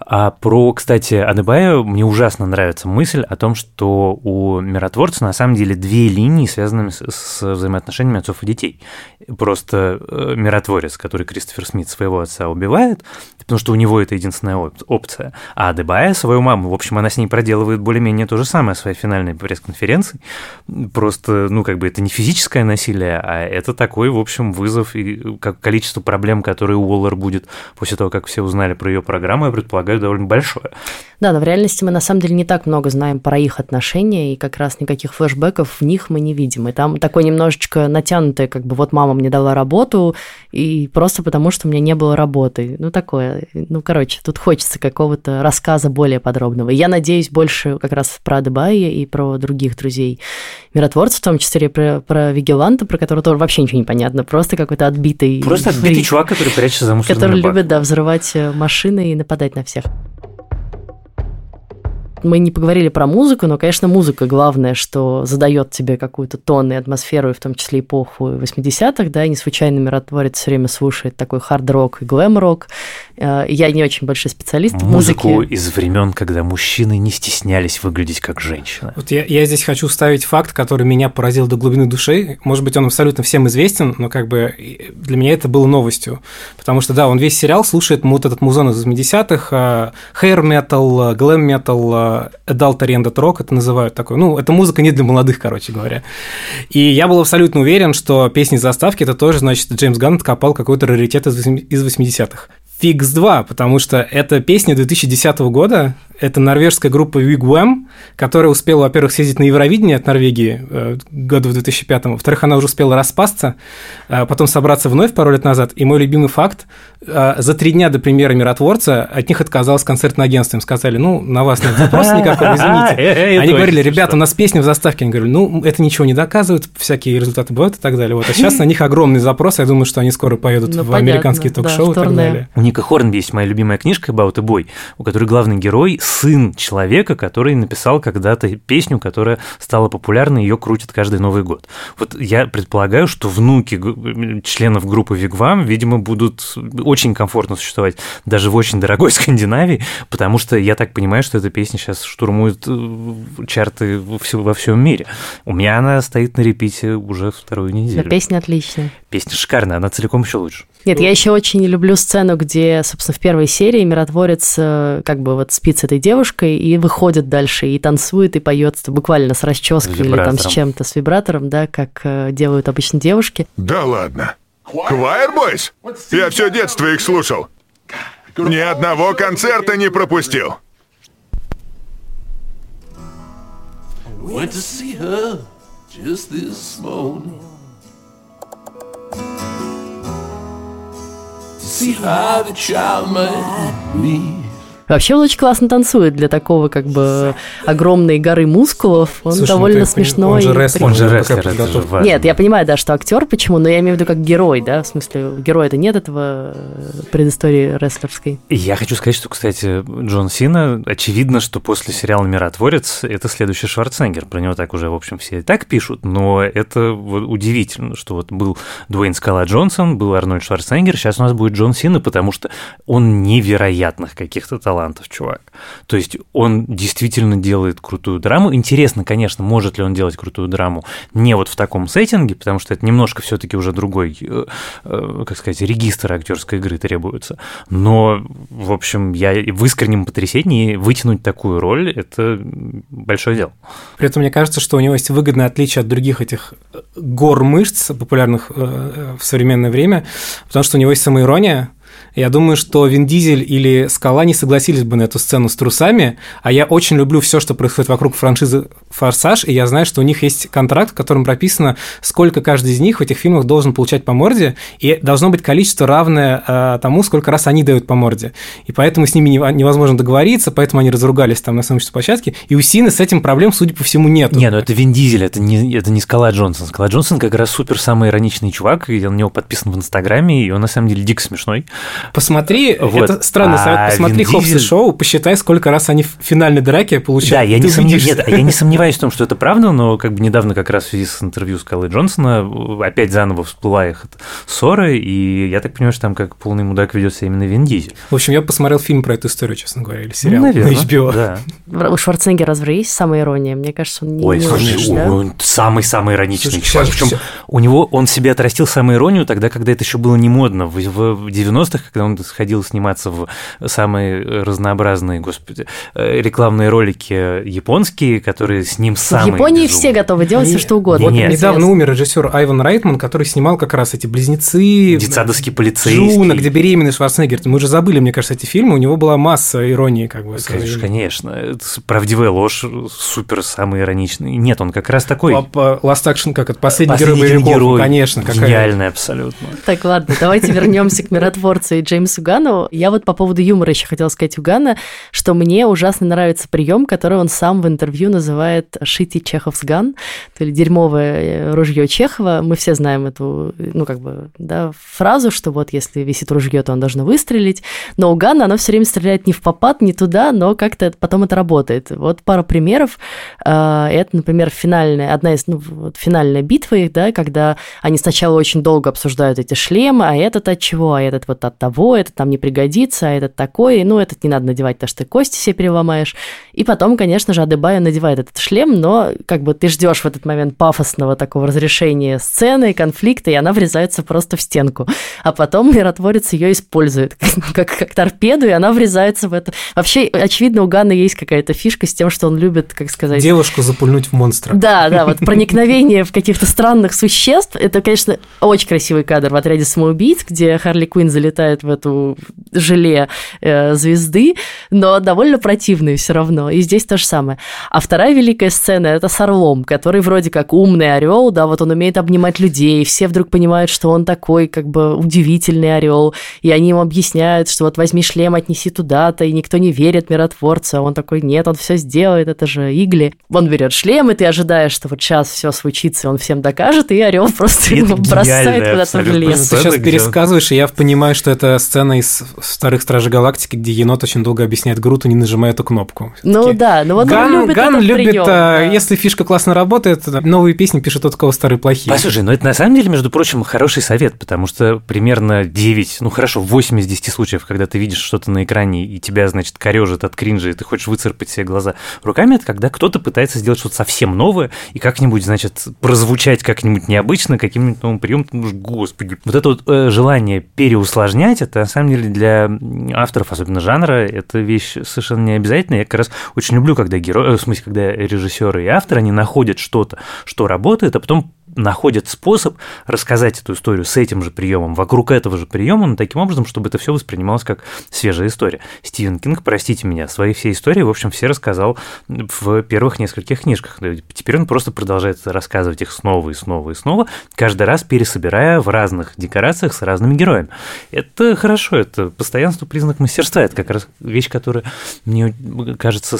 А про, кстати, Адебая мне ужасно нравится мысль о том, что у миротворца на самом деле две линии, связанные с, с взаимоотношениями отцов и детей. Просто э, миротворец, который Кристофер Смит своего отца убивает, потому что у него это единственная опция, а Адебая свою маму, в общем, она с ней проделывает более-менее то же самое в своей финальной пресс-конференции. Просто, ну, как бы это не физическое насилие, а это такой, в общем, вызов и как количество проблем, которые который Уоллер будет после того, как все узнали про ее программу, я предполагаю, довольно большое. Да, но в реальности мы на самом деле не так много знаем про их отношения, и как раз никаких флешбеков в них мы не видим. И там такое немножечко натянутое, как бы вот мама мне дала работу, и просто потому, что у меня не было работы. Ну, такое. Ну, короче, тут хочется какого-то рассказа более подробного. я надеюсь больше как раз про Дебая и про других друзей миротворцев, в том числе про, про Вигеланта, про которого тоже вообще ничего не понятно. Просто какой-то отбитый... Просто отбитый чувак, который прячется за мусорный Который любит, да, взрывать э, машины и нападать на всех. Мы не поговорили про музыку, но, конечно, музыка главное, что задает тебе какую-то тон и атмосферу, и в том числе эпоху 80-х, да, и не случайно миротворец все время слушает такой хард-рок и глэм-рок. Э, я не очень большой специалист в Музыку музыке. из времен, когда мужчины не стеснялись выглядеть как женщины. Вот я, я здесь хочу вставить факт, который меня поразил до глубины души. Может быть, он абсолютно всем известен, но как бы для меня это было новостью. Потому что, да, он весь сериал слушает вот этот музон из 80-х, hair metal, glam metal, adult oriented rock это называют такой. Ну, это музыка не для молодых, короче говоря. И я был абсолютно уверен, что песни заставки это тоже, значит, Джеймс Ганн откопал какой-то раритет из 80-х. Фикс 2, потому что это песня 2010 года, это норвежская группа Wigwam, которая успела, во-первых, съездить на Евровидение от Норвегии э, году в 2005, во-вторых, она уже успела распасться, э, потом собраться вновь пару лет назад. И мой любимый факт, э, за три дня до премьеры «Миротворца» от них отказалось концертное агентство. Им сказали, ну, на вас нет запроса никакого, извините. Они говорили, ребята, у нас песня в заставке. Они говорили, ну, это ничего не доказывает, всякие результаты бывают и так далее. Вот. А сейчас на них огромный запрос, я думаю, что они скоро поедут Ну, в американские ток-шоу и так далее. У Ника Хорнби есть моя любимая книжка «About a Boy», у которой главный герой – сын человека, который написал когда-то песню, которая стала популярной, ее крутят каждый Новый год. Вот я предполагаю, что внуки членов группы Вигвам, видимо, будут очень комфортно существовать даже в очень дорогой Скандинавии, потому что я так понимаю, что эта песня сейчас штурмует э, чарты во всем мире. У меня она стоит на репите уже вторую Да, неделю. песня отличная. Песня шикарная, она целиком еще лучше. Нет, я еще очень люблю сцену, где, собственно, в первой серии миротворец э, как бы вот спит с этой девушкой и выходит дальше, и танцует, и поет буквально с расческой или там с чем-то, с вибратором, да, как э, делают обычно девушки. Да ладно. Choir Boys? Я все детство их слушал. Ни одного концерта не пропустил. Went to see her just this morning. To see how the child might be. Вообще он очень классно танцует для такого как бы огромной горы мускулов. Он Слушай, ну довольно ты- смешной. Он же и рестлер. Он же рестлер, это же подготовка. важно. Нет, я понимаю, да, что актер почему, но я имею в виду как герой, да, в смысле, героя-то нет этого э, предыстории рестлерской. Я хочу сказать, что, кстати, Джон Сина, очевидно, что после сериала «Миротворец» это следующий Шварценеггер. Про него так уже, в общем, все и так пишут, но это удивительно, что вот был Дуэйн Скала Джонсон, был Арнольд Шварценеггер, сейчас у нас будет Джон Сина, потому что он невероятных каких-то талантов, чувак. То есть он действительно делает крутую драму. Интересно, конечно, может ли он делать крутую драму не вот в таком сеттинге, потому что это немножко все-таки уже другой, э, э, как сказать, регистр актерской игры требуется. Но, в общем, я в искреннем потрясении вытянуть такую роль – это большое дело. При этом мне кажется, что у него есть выгодное отличие от других этих э, гор мышц, популярных в современное время, потому что у него есть самоирония. Я думаю, что Вин Дизель или Скала не согласились бы на эту сцену с трусами, а я очень люблю все, что происходит вокруг франшизы «Форсаж», и я знаю, что у них есть контракт, в котором прописано, сколько каждый из них в этих фильмах должен получать по морде, и должно быть количество равное э, тому, сколько раз они дают по морде. И поэтому с ними нево- невозможно договориться, поэтому они разругались там на съемочной площадке, и у Сины с этим проблем, судя по всему, нет. Не, ну это Вин Дизель, это не, это не Скала Джонсон. Скала Джонсон как раз супер самый ироничный чувак, и он на него подписан в Инстаграме, и он на самом деле дико смешной. Посмотри, Вот. это странный А совет, посмотри Вин Хопс и Дизель- Шоу, посчитай, сколько раз они в финальной драке Да, получают. я Ты не, сомнев-. Нет, а я не сомневаюсь в том, что это правда, но как бы недавно как раз в связи с интервью Скалы Джонсона опять заново всплыла их эта ссора, и я так понимаю, что там как полный мудак ведется именно Вин Дизель. В общем, я посмотрел фильм про эту историю, честно говоря, или сериал Ну, наверное, на HBO. Да. У Шварценеггера разве есть самая ирония? Мне кажется, он не, Ой, не слушай, да? он самый-самый ироничный Слушай, щас- Причем у него он себе отрастил самоиронию тогда, когда это еще было не модно. В, в 90-х, когда он сходил сниматься в самые разнообразные, господи, э, рекламные ролики японские, которые с ним В самые Японии безумные. все готовы делать все, что угодно. Вот Нет. Недавно интересно. умер режиссер Айван Райтман, который снимал как раз эти близнецы. Детсадовский полицейский. Джуниор, где беременный Шварценеггер. Мы уже забыли, мне кажется, эти фильмы. У него была масса иронии, как бы. Конечно, конечно. Это правдивая ложь, супер самый ироничный. Нет, он как раз такой. По- Last Action, как это, последний, последний герой боевиков. герой. Конечно, какая. Гениальный абсолютно. Так, ладно, давайте вернемся к миротворцу и Джеймсу Ганну. Я вот по поводу юмора еще хотела сказать у Гана, что мне ужасно нравится прием, который он сам в интервью называет «Шити Чехов's Gun», то ли «Дерьмовое э, ружье Чехова». Мы все знаем эту, ну, как бы, да, фразу, что вот если висит ружье, то он должен выстрелить. Но у Гана оно все время стреляет не в попад, не туда, но как-то потом это работает. Вот пара примеров. А, это, например, финальная, одна из, ну, вот финальная битва их, да, когда они сначала очень долго обсуждают эти шлемы, а этот от чего, а этот вот от того, этот там не пригодится, а этот такой, ну, этот не надо надевать, потому что ты кости все переломаешь. И потом, конечно же, Адебайо надевает этот шлем, но как бы ты ждешь в этот момент пафосного такого разрешения сцены, конфликта, и она врезается просто в стенку. А потом миротворец ее использует как, как торпеду, и она врезается в это. Вообще, очевидно, у Гана есть какая-то фишка с тем, что он любит, как сказать... Девушку запульнуть в монстра. Да, да, вот проникновение в каких-то странных существ. Это, конечно, очень красивый кадр в отряде самоубийц, где Харли Квинн залетает в эту желе э, звезды, но довольно противный все равно. И здесь то же самое. А вторая великая сцена это с Орлом, который вроде как умный орел, да, вот он умеет обнимать людей, все вдруг понимают, что он такой как бы удивительный орел, и они ему объясняют, что вот возьми шлем, отнеси туда-то, и никто не верит миротворцу, а он такой, нет, он все сделает, это же игли. Он берет шлем, и ты ожидаешь, что вот сейчас все случится, и он всем докажет, и орел просто его бросает куда-то в лес. Ты сейчас пересказываешь, и я понимаю, что это сцена из старых Стражей Галактики, где енот очень долго объясняет Груту, не нажимая эту кнопку. Ну да, ну вот Ган, он любит Ган этот любит, прием, а, да. если фишка классно работает, новые песни пишет тот, у кого старые плохие. Послушай, ну это на самом деле, между прочим, хороший совет, потому что примерно 9, ну хорошо, 8 из 10 случаев, когда ты видишь что-то на экране, и тебя, значит, корежит от кринжа, и ты хочешь выцарпать себе глаза руками, это когда кто-то пытается сделать что-то совсем новое, и как-нибудь, значит, прозвучать как-нибудь необычно, каким-нибудь новым приемом, господи. Вот это вот э, желание переусложнять, это на самом деле для авторов, особенно жанра, это вещь совершенно не обязательная. Я как раз очень люблю, когда герои, э, в смысле, когда режиссеры и авторы, они находят что-то, что работает, а потом находят способ рассказать эту историю с этим же приемом, вокруг этого же приема, но таким образом, чтобы это все воспринималось как свежая история. Стивен Кинг, простите меня, свои все истории, в общем, все рассказал в первых нескольких книжках. Теперь он просто продолжает рассказывать их снова и снова и снова, каждый раз пересобирая в разных декорациях с разными героями. Это хорошо, это постоянство признак мастерства, это как раз вещь, которая, мне кажется,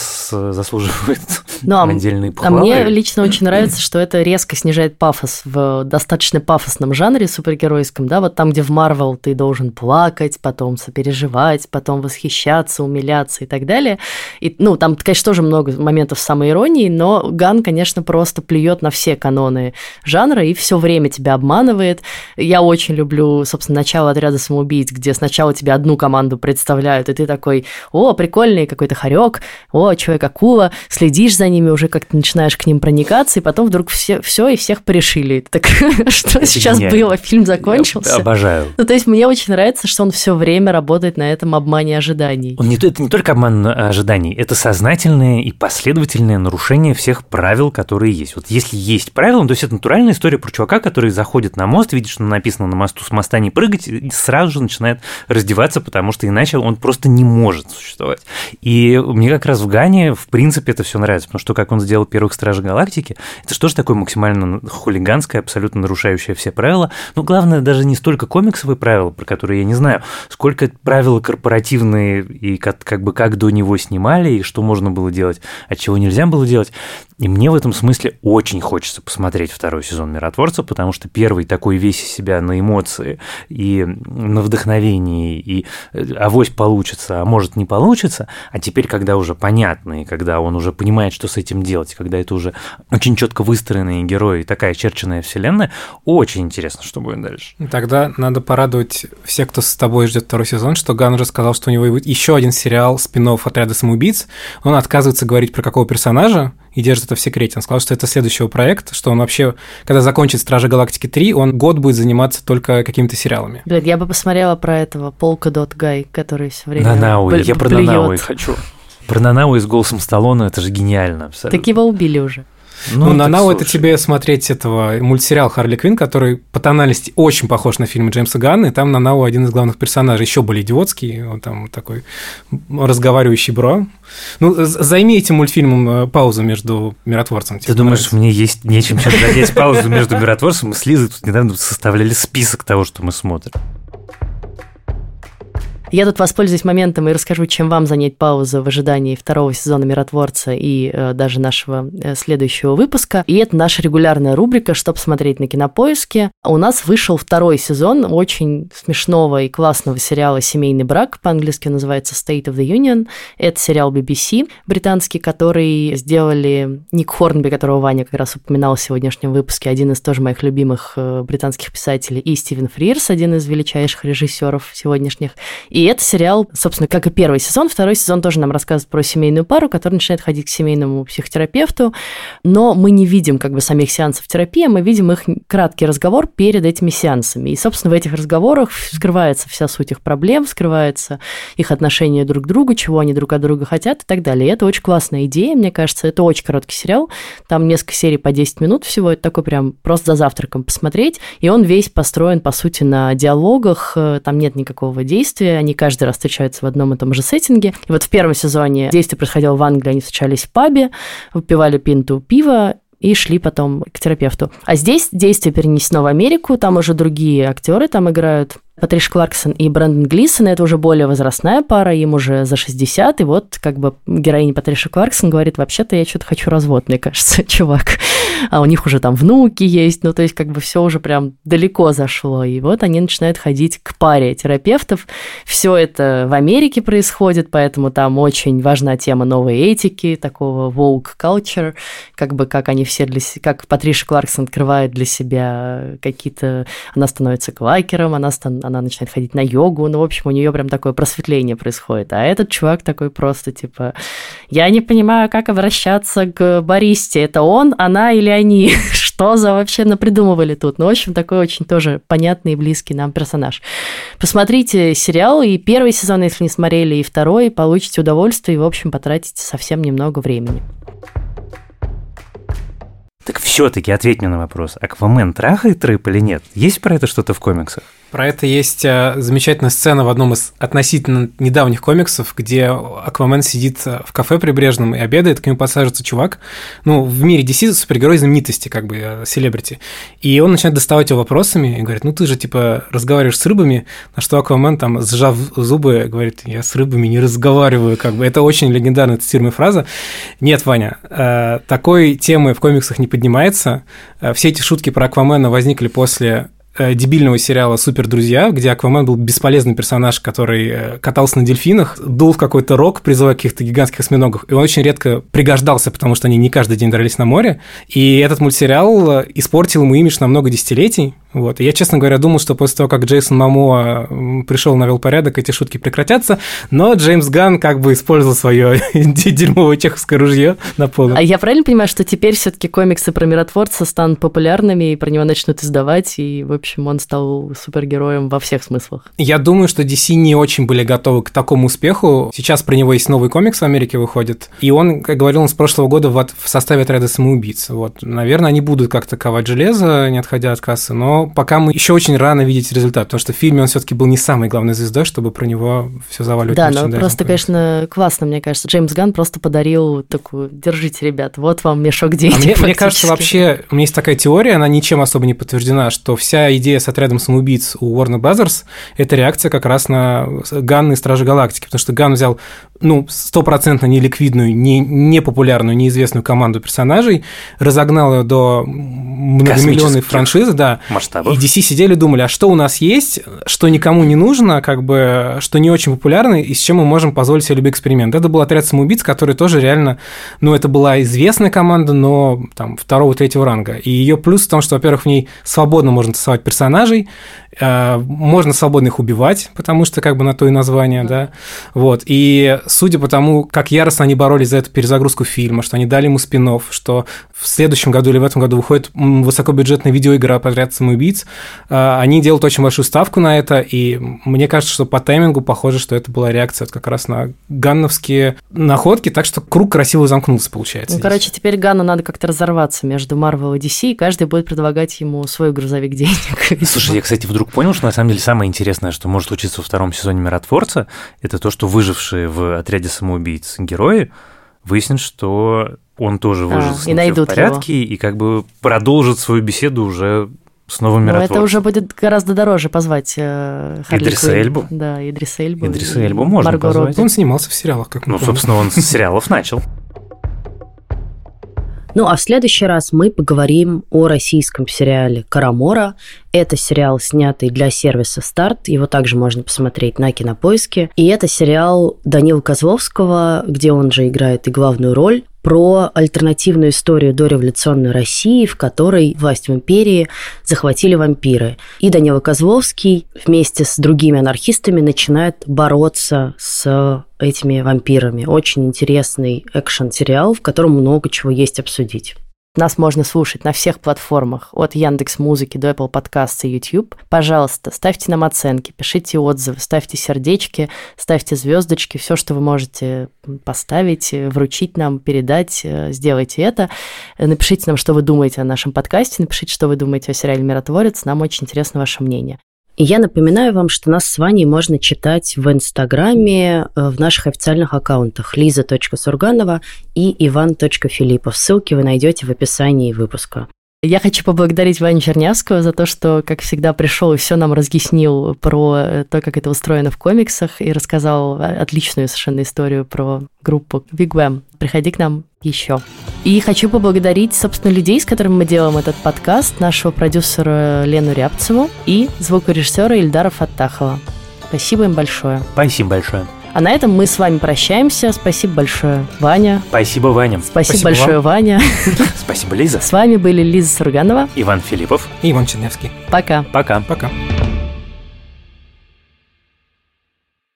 заслуживает ну, отдельной похвалы. А мне лично очень нравится, что это резко снижает пафос пафос в достаточно пафосном жанре супергеройском, да, вот там, где в Марвел ты должен плакать, потом сопереживать, потом восхищаться, умиляться и так далее. И, ну, там, конечно, тоже много моментов самоиронии, но Ган, конечно, просто плюет на все каноны жанра и все время тебя обманывает. Я очень люблю, собственно, начало отряда самоубийц, где сначала тебе одну команду представляют, и ты такой, о, прикольный какой-то хорек, о, человек-акула, следишь за ними, уже как-то начинаешь к ним проникаться, и потом вдруг все, все и всех порешили решили. Так что сейчас было? Фильм закончился. обожаю. Ну, то есть мне очень нравится, что он все время работает на этом обмане ожиданий. Он не, это не только обман ожиданий, это сознательное и последовательное нарушение всех правил, которые есть. Вот если есть правила, то есть это натуральная история про чувака, который заходит на мост, видит, что написано на мосту с моста не прыгать, и сразу же начинает раздеваться, потому что иначе он просто не может существовать. И мне как раз в Гане, в принципе, это все нравится, потому что как он сделал первых Стражей Галактики, это что же такое максимально хули хулиганская, абсолютно нарушающая все правила. Но главное даже не столько комиксовые правила, про которые я не знаю, сколько правила корпоративные и как, как бы как до него снимали, и что можно было делать, а чего нельзя было делать. И мне в этом смысле очень хочется посмотреть второй сезон «Миротворца», потому что первый такой весь из себя на эмоции и на вдохновении, и э, авось получится, а может не получится, а теперь, когда уже понятно, и когда он уже понимает, что с этим делать, когда это уже очень четко выстроенные герои, такая очерченная вселенная, очень интересно, что будет дальше. Тогда надо порадовать всех, кто с тобой ждет второй сезон, что Ган уже сказал, что у него будет еще один сериал спин «Отряда самоубийц», он отказывается говорить про какого персонажа, и держит это в секрете. Он сказал, что это следующего проект, что он вообще, когда закончит «Стражи Галактики 3», он год будет заниматься только какими-то сериалами. Блин, я бы посмотрела про этого Полка Дот Гай, который все время Нанауи, я про Нанауи хочу. Про Нанауи с голосом Сталлоне, это же гениально абсолютно. Так его убили уже. Ну, ну на Нау это тебе смотреть этого мультсериал Харли Квин, который по тональности очень похож на фильм Джеймса Ганна, и там на Нау один из главных персонажей еще более идиотский, он там такой разговаривающий бро. Ну, займи этим мультфильмом э, паузу между миротворцем. Ты думаешь, нравится? мне есть нечем сейчас занять паузу между миротворцем? Мы с Лизой тут недавно составляли список того, что мы смотрим. Я тут воспользуюсь моментом и расскажу, чем вам занять паузу в ожидании второго сезона «Миротворца» и э, даже нашего э, следующего выпуска. И это наша регулярная рубрика «Что посмотреть на Кинопоиске». У нас вышел второй сезон очень смешного и классного сериала «Семейный брак». По-английски называется «State of the Union». Это сериал BBC британский, который сделали Ник Хорнби, которого Ваня как раз упоминал в сегодняшнем выпуске, один из тоже моих любимых э, британских писателей, и Стивен Фрирс, один из величайших режиссеров сегодняшних. И это сериал, собственно, как и первый сезон. Второй сезон тоже нам рассказывает про семейную пару, которая начинает ходить к семейному психотерапевту, но мы не видим как бы самих сеансов терапии, мы видим их краткий разговор перед этими сеансами. И, собственно, в этих разговорах скрывается вся суть их проблем, скрывается их отношение друг к другу, чего они друг от друга хотят и так далее. И это очень классная идея, мне кажется. Это очень короткий сериал. Там несколько серий по 10 минут всего. Это такой прям просто за завтраком посмотреть. И он весь построен, по сути, на диалогах. Там нет никакого действия они каждый раз встречаются в одном и том же сеттинге. И вот в первом сезоне действие происходило в Англии, они встречались в пабе, выпивали пинту пива, и шли потом к терапевту. А здесь действие перенесено в Америку, там уже другие актеры там играют. Патриш Кларксон и Брэндон Глисон, это уже более возрастная пара, им уже за 60, и вот как бы героиня Патриша Кларксон говорит, вообще-то я что-то хочу развод, мне кажется, чувак. А у них уже там внуки есть, ну то есть как бы все уже прям далеко зашло, и вот они начинают ходить к паре терапевтов. Все это в Америке происходит, поэтому там очень важна тема новой этики, такого woke culture, как бы как они все для себя, как Патриша Кларксон открывает для себя какие-то, она становится квакером, она становится она начинает ходить на йогу, ну, в общем, у нее прям такое просветление происходит. А этот чувак такой просто, типа, я не понимаю, как обращаться к баристе, это он, она или они? Что за вообще напридумывали тут? Ну, в общем, такой очень тоже понятный и близкий нам персонаж. Посмотрите сериал, и первый сезон, если не смотрели, и второй, получите удовольствие, и, в общем, потратите совсем немного времени. Так все-таки ответь мне на вопрос. Аквамен трахает рыб или нет? Есть про это что-то в комиксах? Про это есть э, замечательная сцена в одном из относительно недавних комиксов, где Аквамен сидит э, в кафе прибрежном и обедает, к нему подсаживается чувак. Ну, в мире DC супергерой знаменитости, как бы, э, селебрити. И он начинает доставать его вопросами и говорит, ну ты же, типа, разговариваешь с рыбами, на что Аквамен, там, сжав зубы, говорит, я с рыбами не разговариваю, как бы. Это очень легендарная цитируемая фраза. Нет, Ваня, такой темы в комиксах не поднимается. Все эти шутки про Аквамена возникли после дебильного сериала «Супер друзья», где Аквамен был бесполезный персонаж, который э, катался на дельфинах, дул в какой-то рок, призывая каких-то гигантских осьминогов, и он очень редко пригождался, потому что они не каждый день дрались на море, и этот мультсериал э, испортил ему имидж на много десятилетий, вот. И я, честно говоря, думал, что после того, как Джейсон Мамо пришел, навел порядок, эти шутки прекратятся, но Джеймс Ган как бы использовал свое дерьмовое чеховское ружье на полу. А я правильно понимаю, что теперь все-таки комиксы про миротворца станут популярными, и про него начнут издавать, и, в общем, он стал супергероем во всех смыслах? Я думаю, что DC не очень были готовы к такому успеху. Сейчас про него есть новый комикс в Америке выходит, и он, как говорил он с прошлого года, в, в составе отряда самоубийц. Вот. Наверное, они будут как-то ковать железо, не отходя от кассы, но пока мы еще очень рано видеть результат, потому что в фильме он все-таки был не самой главной звездой, чтобы про него все заваливать. Да, но просто, конечно, классно, мне кажется. Джеймс Ган просто подарил такую, держите, ребят, вот вам мешок денег. А мне, мне кажется, вообще, у меня есть такая теория, она ничем особо не подтверждена, что вся идея с отрядом самоубийц у Warner Brothers – это реакция как раз на Ганн и Стражи Галактики, потому что Ган взял, ну, стопроцентно неликвидную, не, непопулярную, неизвестную команду персонажей, разогнал ее до многомиллионной франшизы, да, масштабов. И DC сидели и думали, а что у нас есть, что никому не нужно, как бы, что не очень популярно, и с чем мы можем позволить себе любой эксперимент. Это был отряд самоубийц, который тоже реально, ну, это была известная команда, но там второго, третьего ранга. И ее плюс в том, что, во-первых, в ней свободно можно тасовать персонажей, Э, можно свободно их убивать, потому что как бы на то и название, да. Вот. И судя по тому, как яростно они боролись за эту перезагрузку фильма, что они дали ему спин что в следующем году или в этом году выходит высокобюджетная видеоигра «Подряд самоубийц», э, они делают очень большую ставку на это, и мне кажется, что по таймингу похоже, что это была реакция как раз на ганновские находки, так что круг красиво замкнулся, получается. Ну, короче, теперь Ганну надо как-то разорваться между Marvel и DC, и каждый будет предлагать ему свой грузовик денег. Слушай, я, кстати, вдруг понял, что на самом деле самое интересное, что может случиться во втором сезоне «Миротворца», это то, что выжившие в отряде самоубийц герои выяснят, что он тоже выжил а, с ним и в порядке, его. и как бы продолжит свою беседу уже с новым Но миротворцем. это уже будет гораздо дороже позвать э, Харли Идриса Квинн. Эльбу? Да, Идриса Эльбу. Идриса и Эльбу можно Марго позвать. Робби. Он снимался в сериалах, как мы Ну, помним. собственно, он с сериалов начал. Ну, а в следующий раз мы поговорим о российском сериале «Карамора». Это сериал, снятый для сервиса «Старт». Его также можно посмотреть на Кинопоиске. И это сериал Данила Козловского, где он же играет и главную роль, про альтернативную историю дореволюционной России, в которой власть в империи захватили вампиры. И Данила Козловский вместе с другими анархистами начинает бороться с этими вампирами. Очень интересный экшен-сериал, в котором много чего есть обсудить. Нас можно слушать на всех платформах, от Яндекс Музыки до Apple Podcasts и YouTube. Пожалуйста, ставьте нам оценки, пишите отзывы, ставьте сердечки, ставьте звездочки, все, что вы можете поставить, вручить нам, передать, э, сделайте это. Напишите нам, что вы думаете о нашем подкасте, напишите, что вы думаете о сериале «Миротворец», нам очень интересно ваше мнение. Я напоминаю вам, что нас с Ваней можно читать в Инстаграме э, в наших официальных аккаунтах liza.сурганова и иван.филиппов. Ссылки вы найдете в описании выпуска. Я хочу поблагодарить Ваню Чернявского за то, что, как всегда, пришел и все нам разъяснил про э, то, как это устроено в комиксах, и рассказал отличную совершенно историю про группу Wigwam. Приходи к нам еще. И хочу поблагодарить, собственно, людей, с которыми мы делаем этот подкаст, нашего продюсера Лену Рябцеву и звукорежиссера Ильдара Фаттахова. Спасибо им большое. Спасибо большое. А на этом мы с вами прощаемся. Спасибо большое, Ваня. Спасибо, Ваня. Спасибо, Спасибо большое, Ваня. Спасибо, Лиза. С вами были Лиза Сурганова. Иван Филиппов. И Иван Чернявский. Пока. Пока. Пока.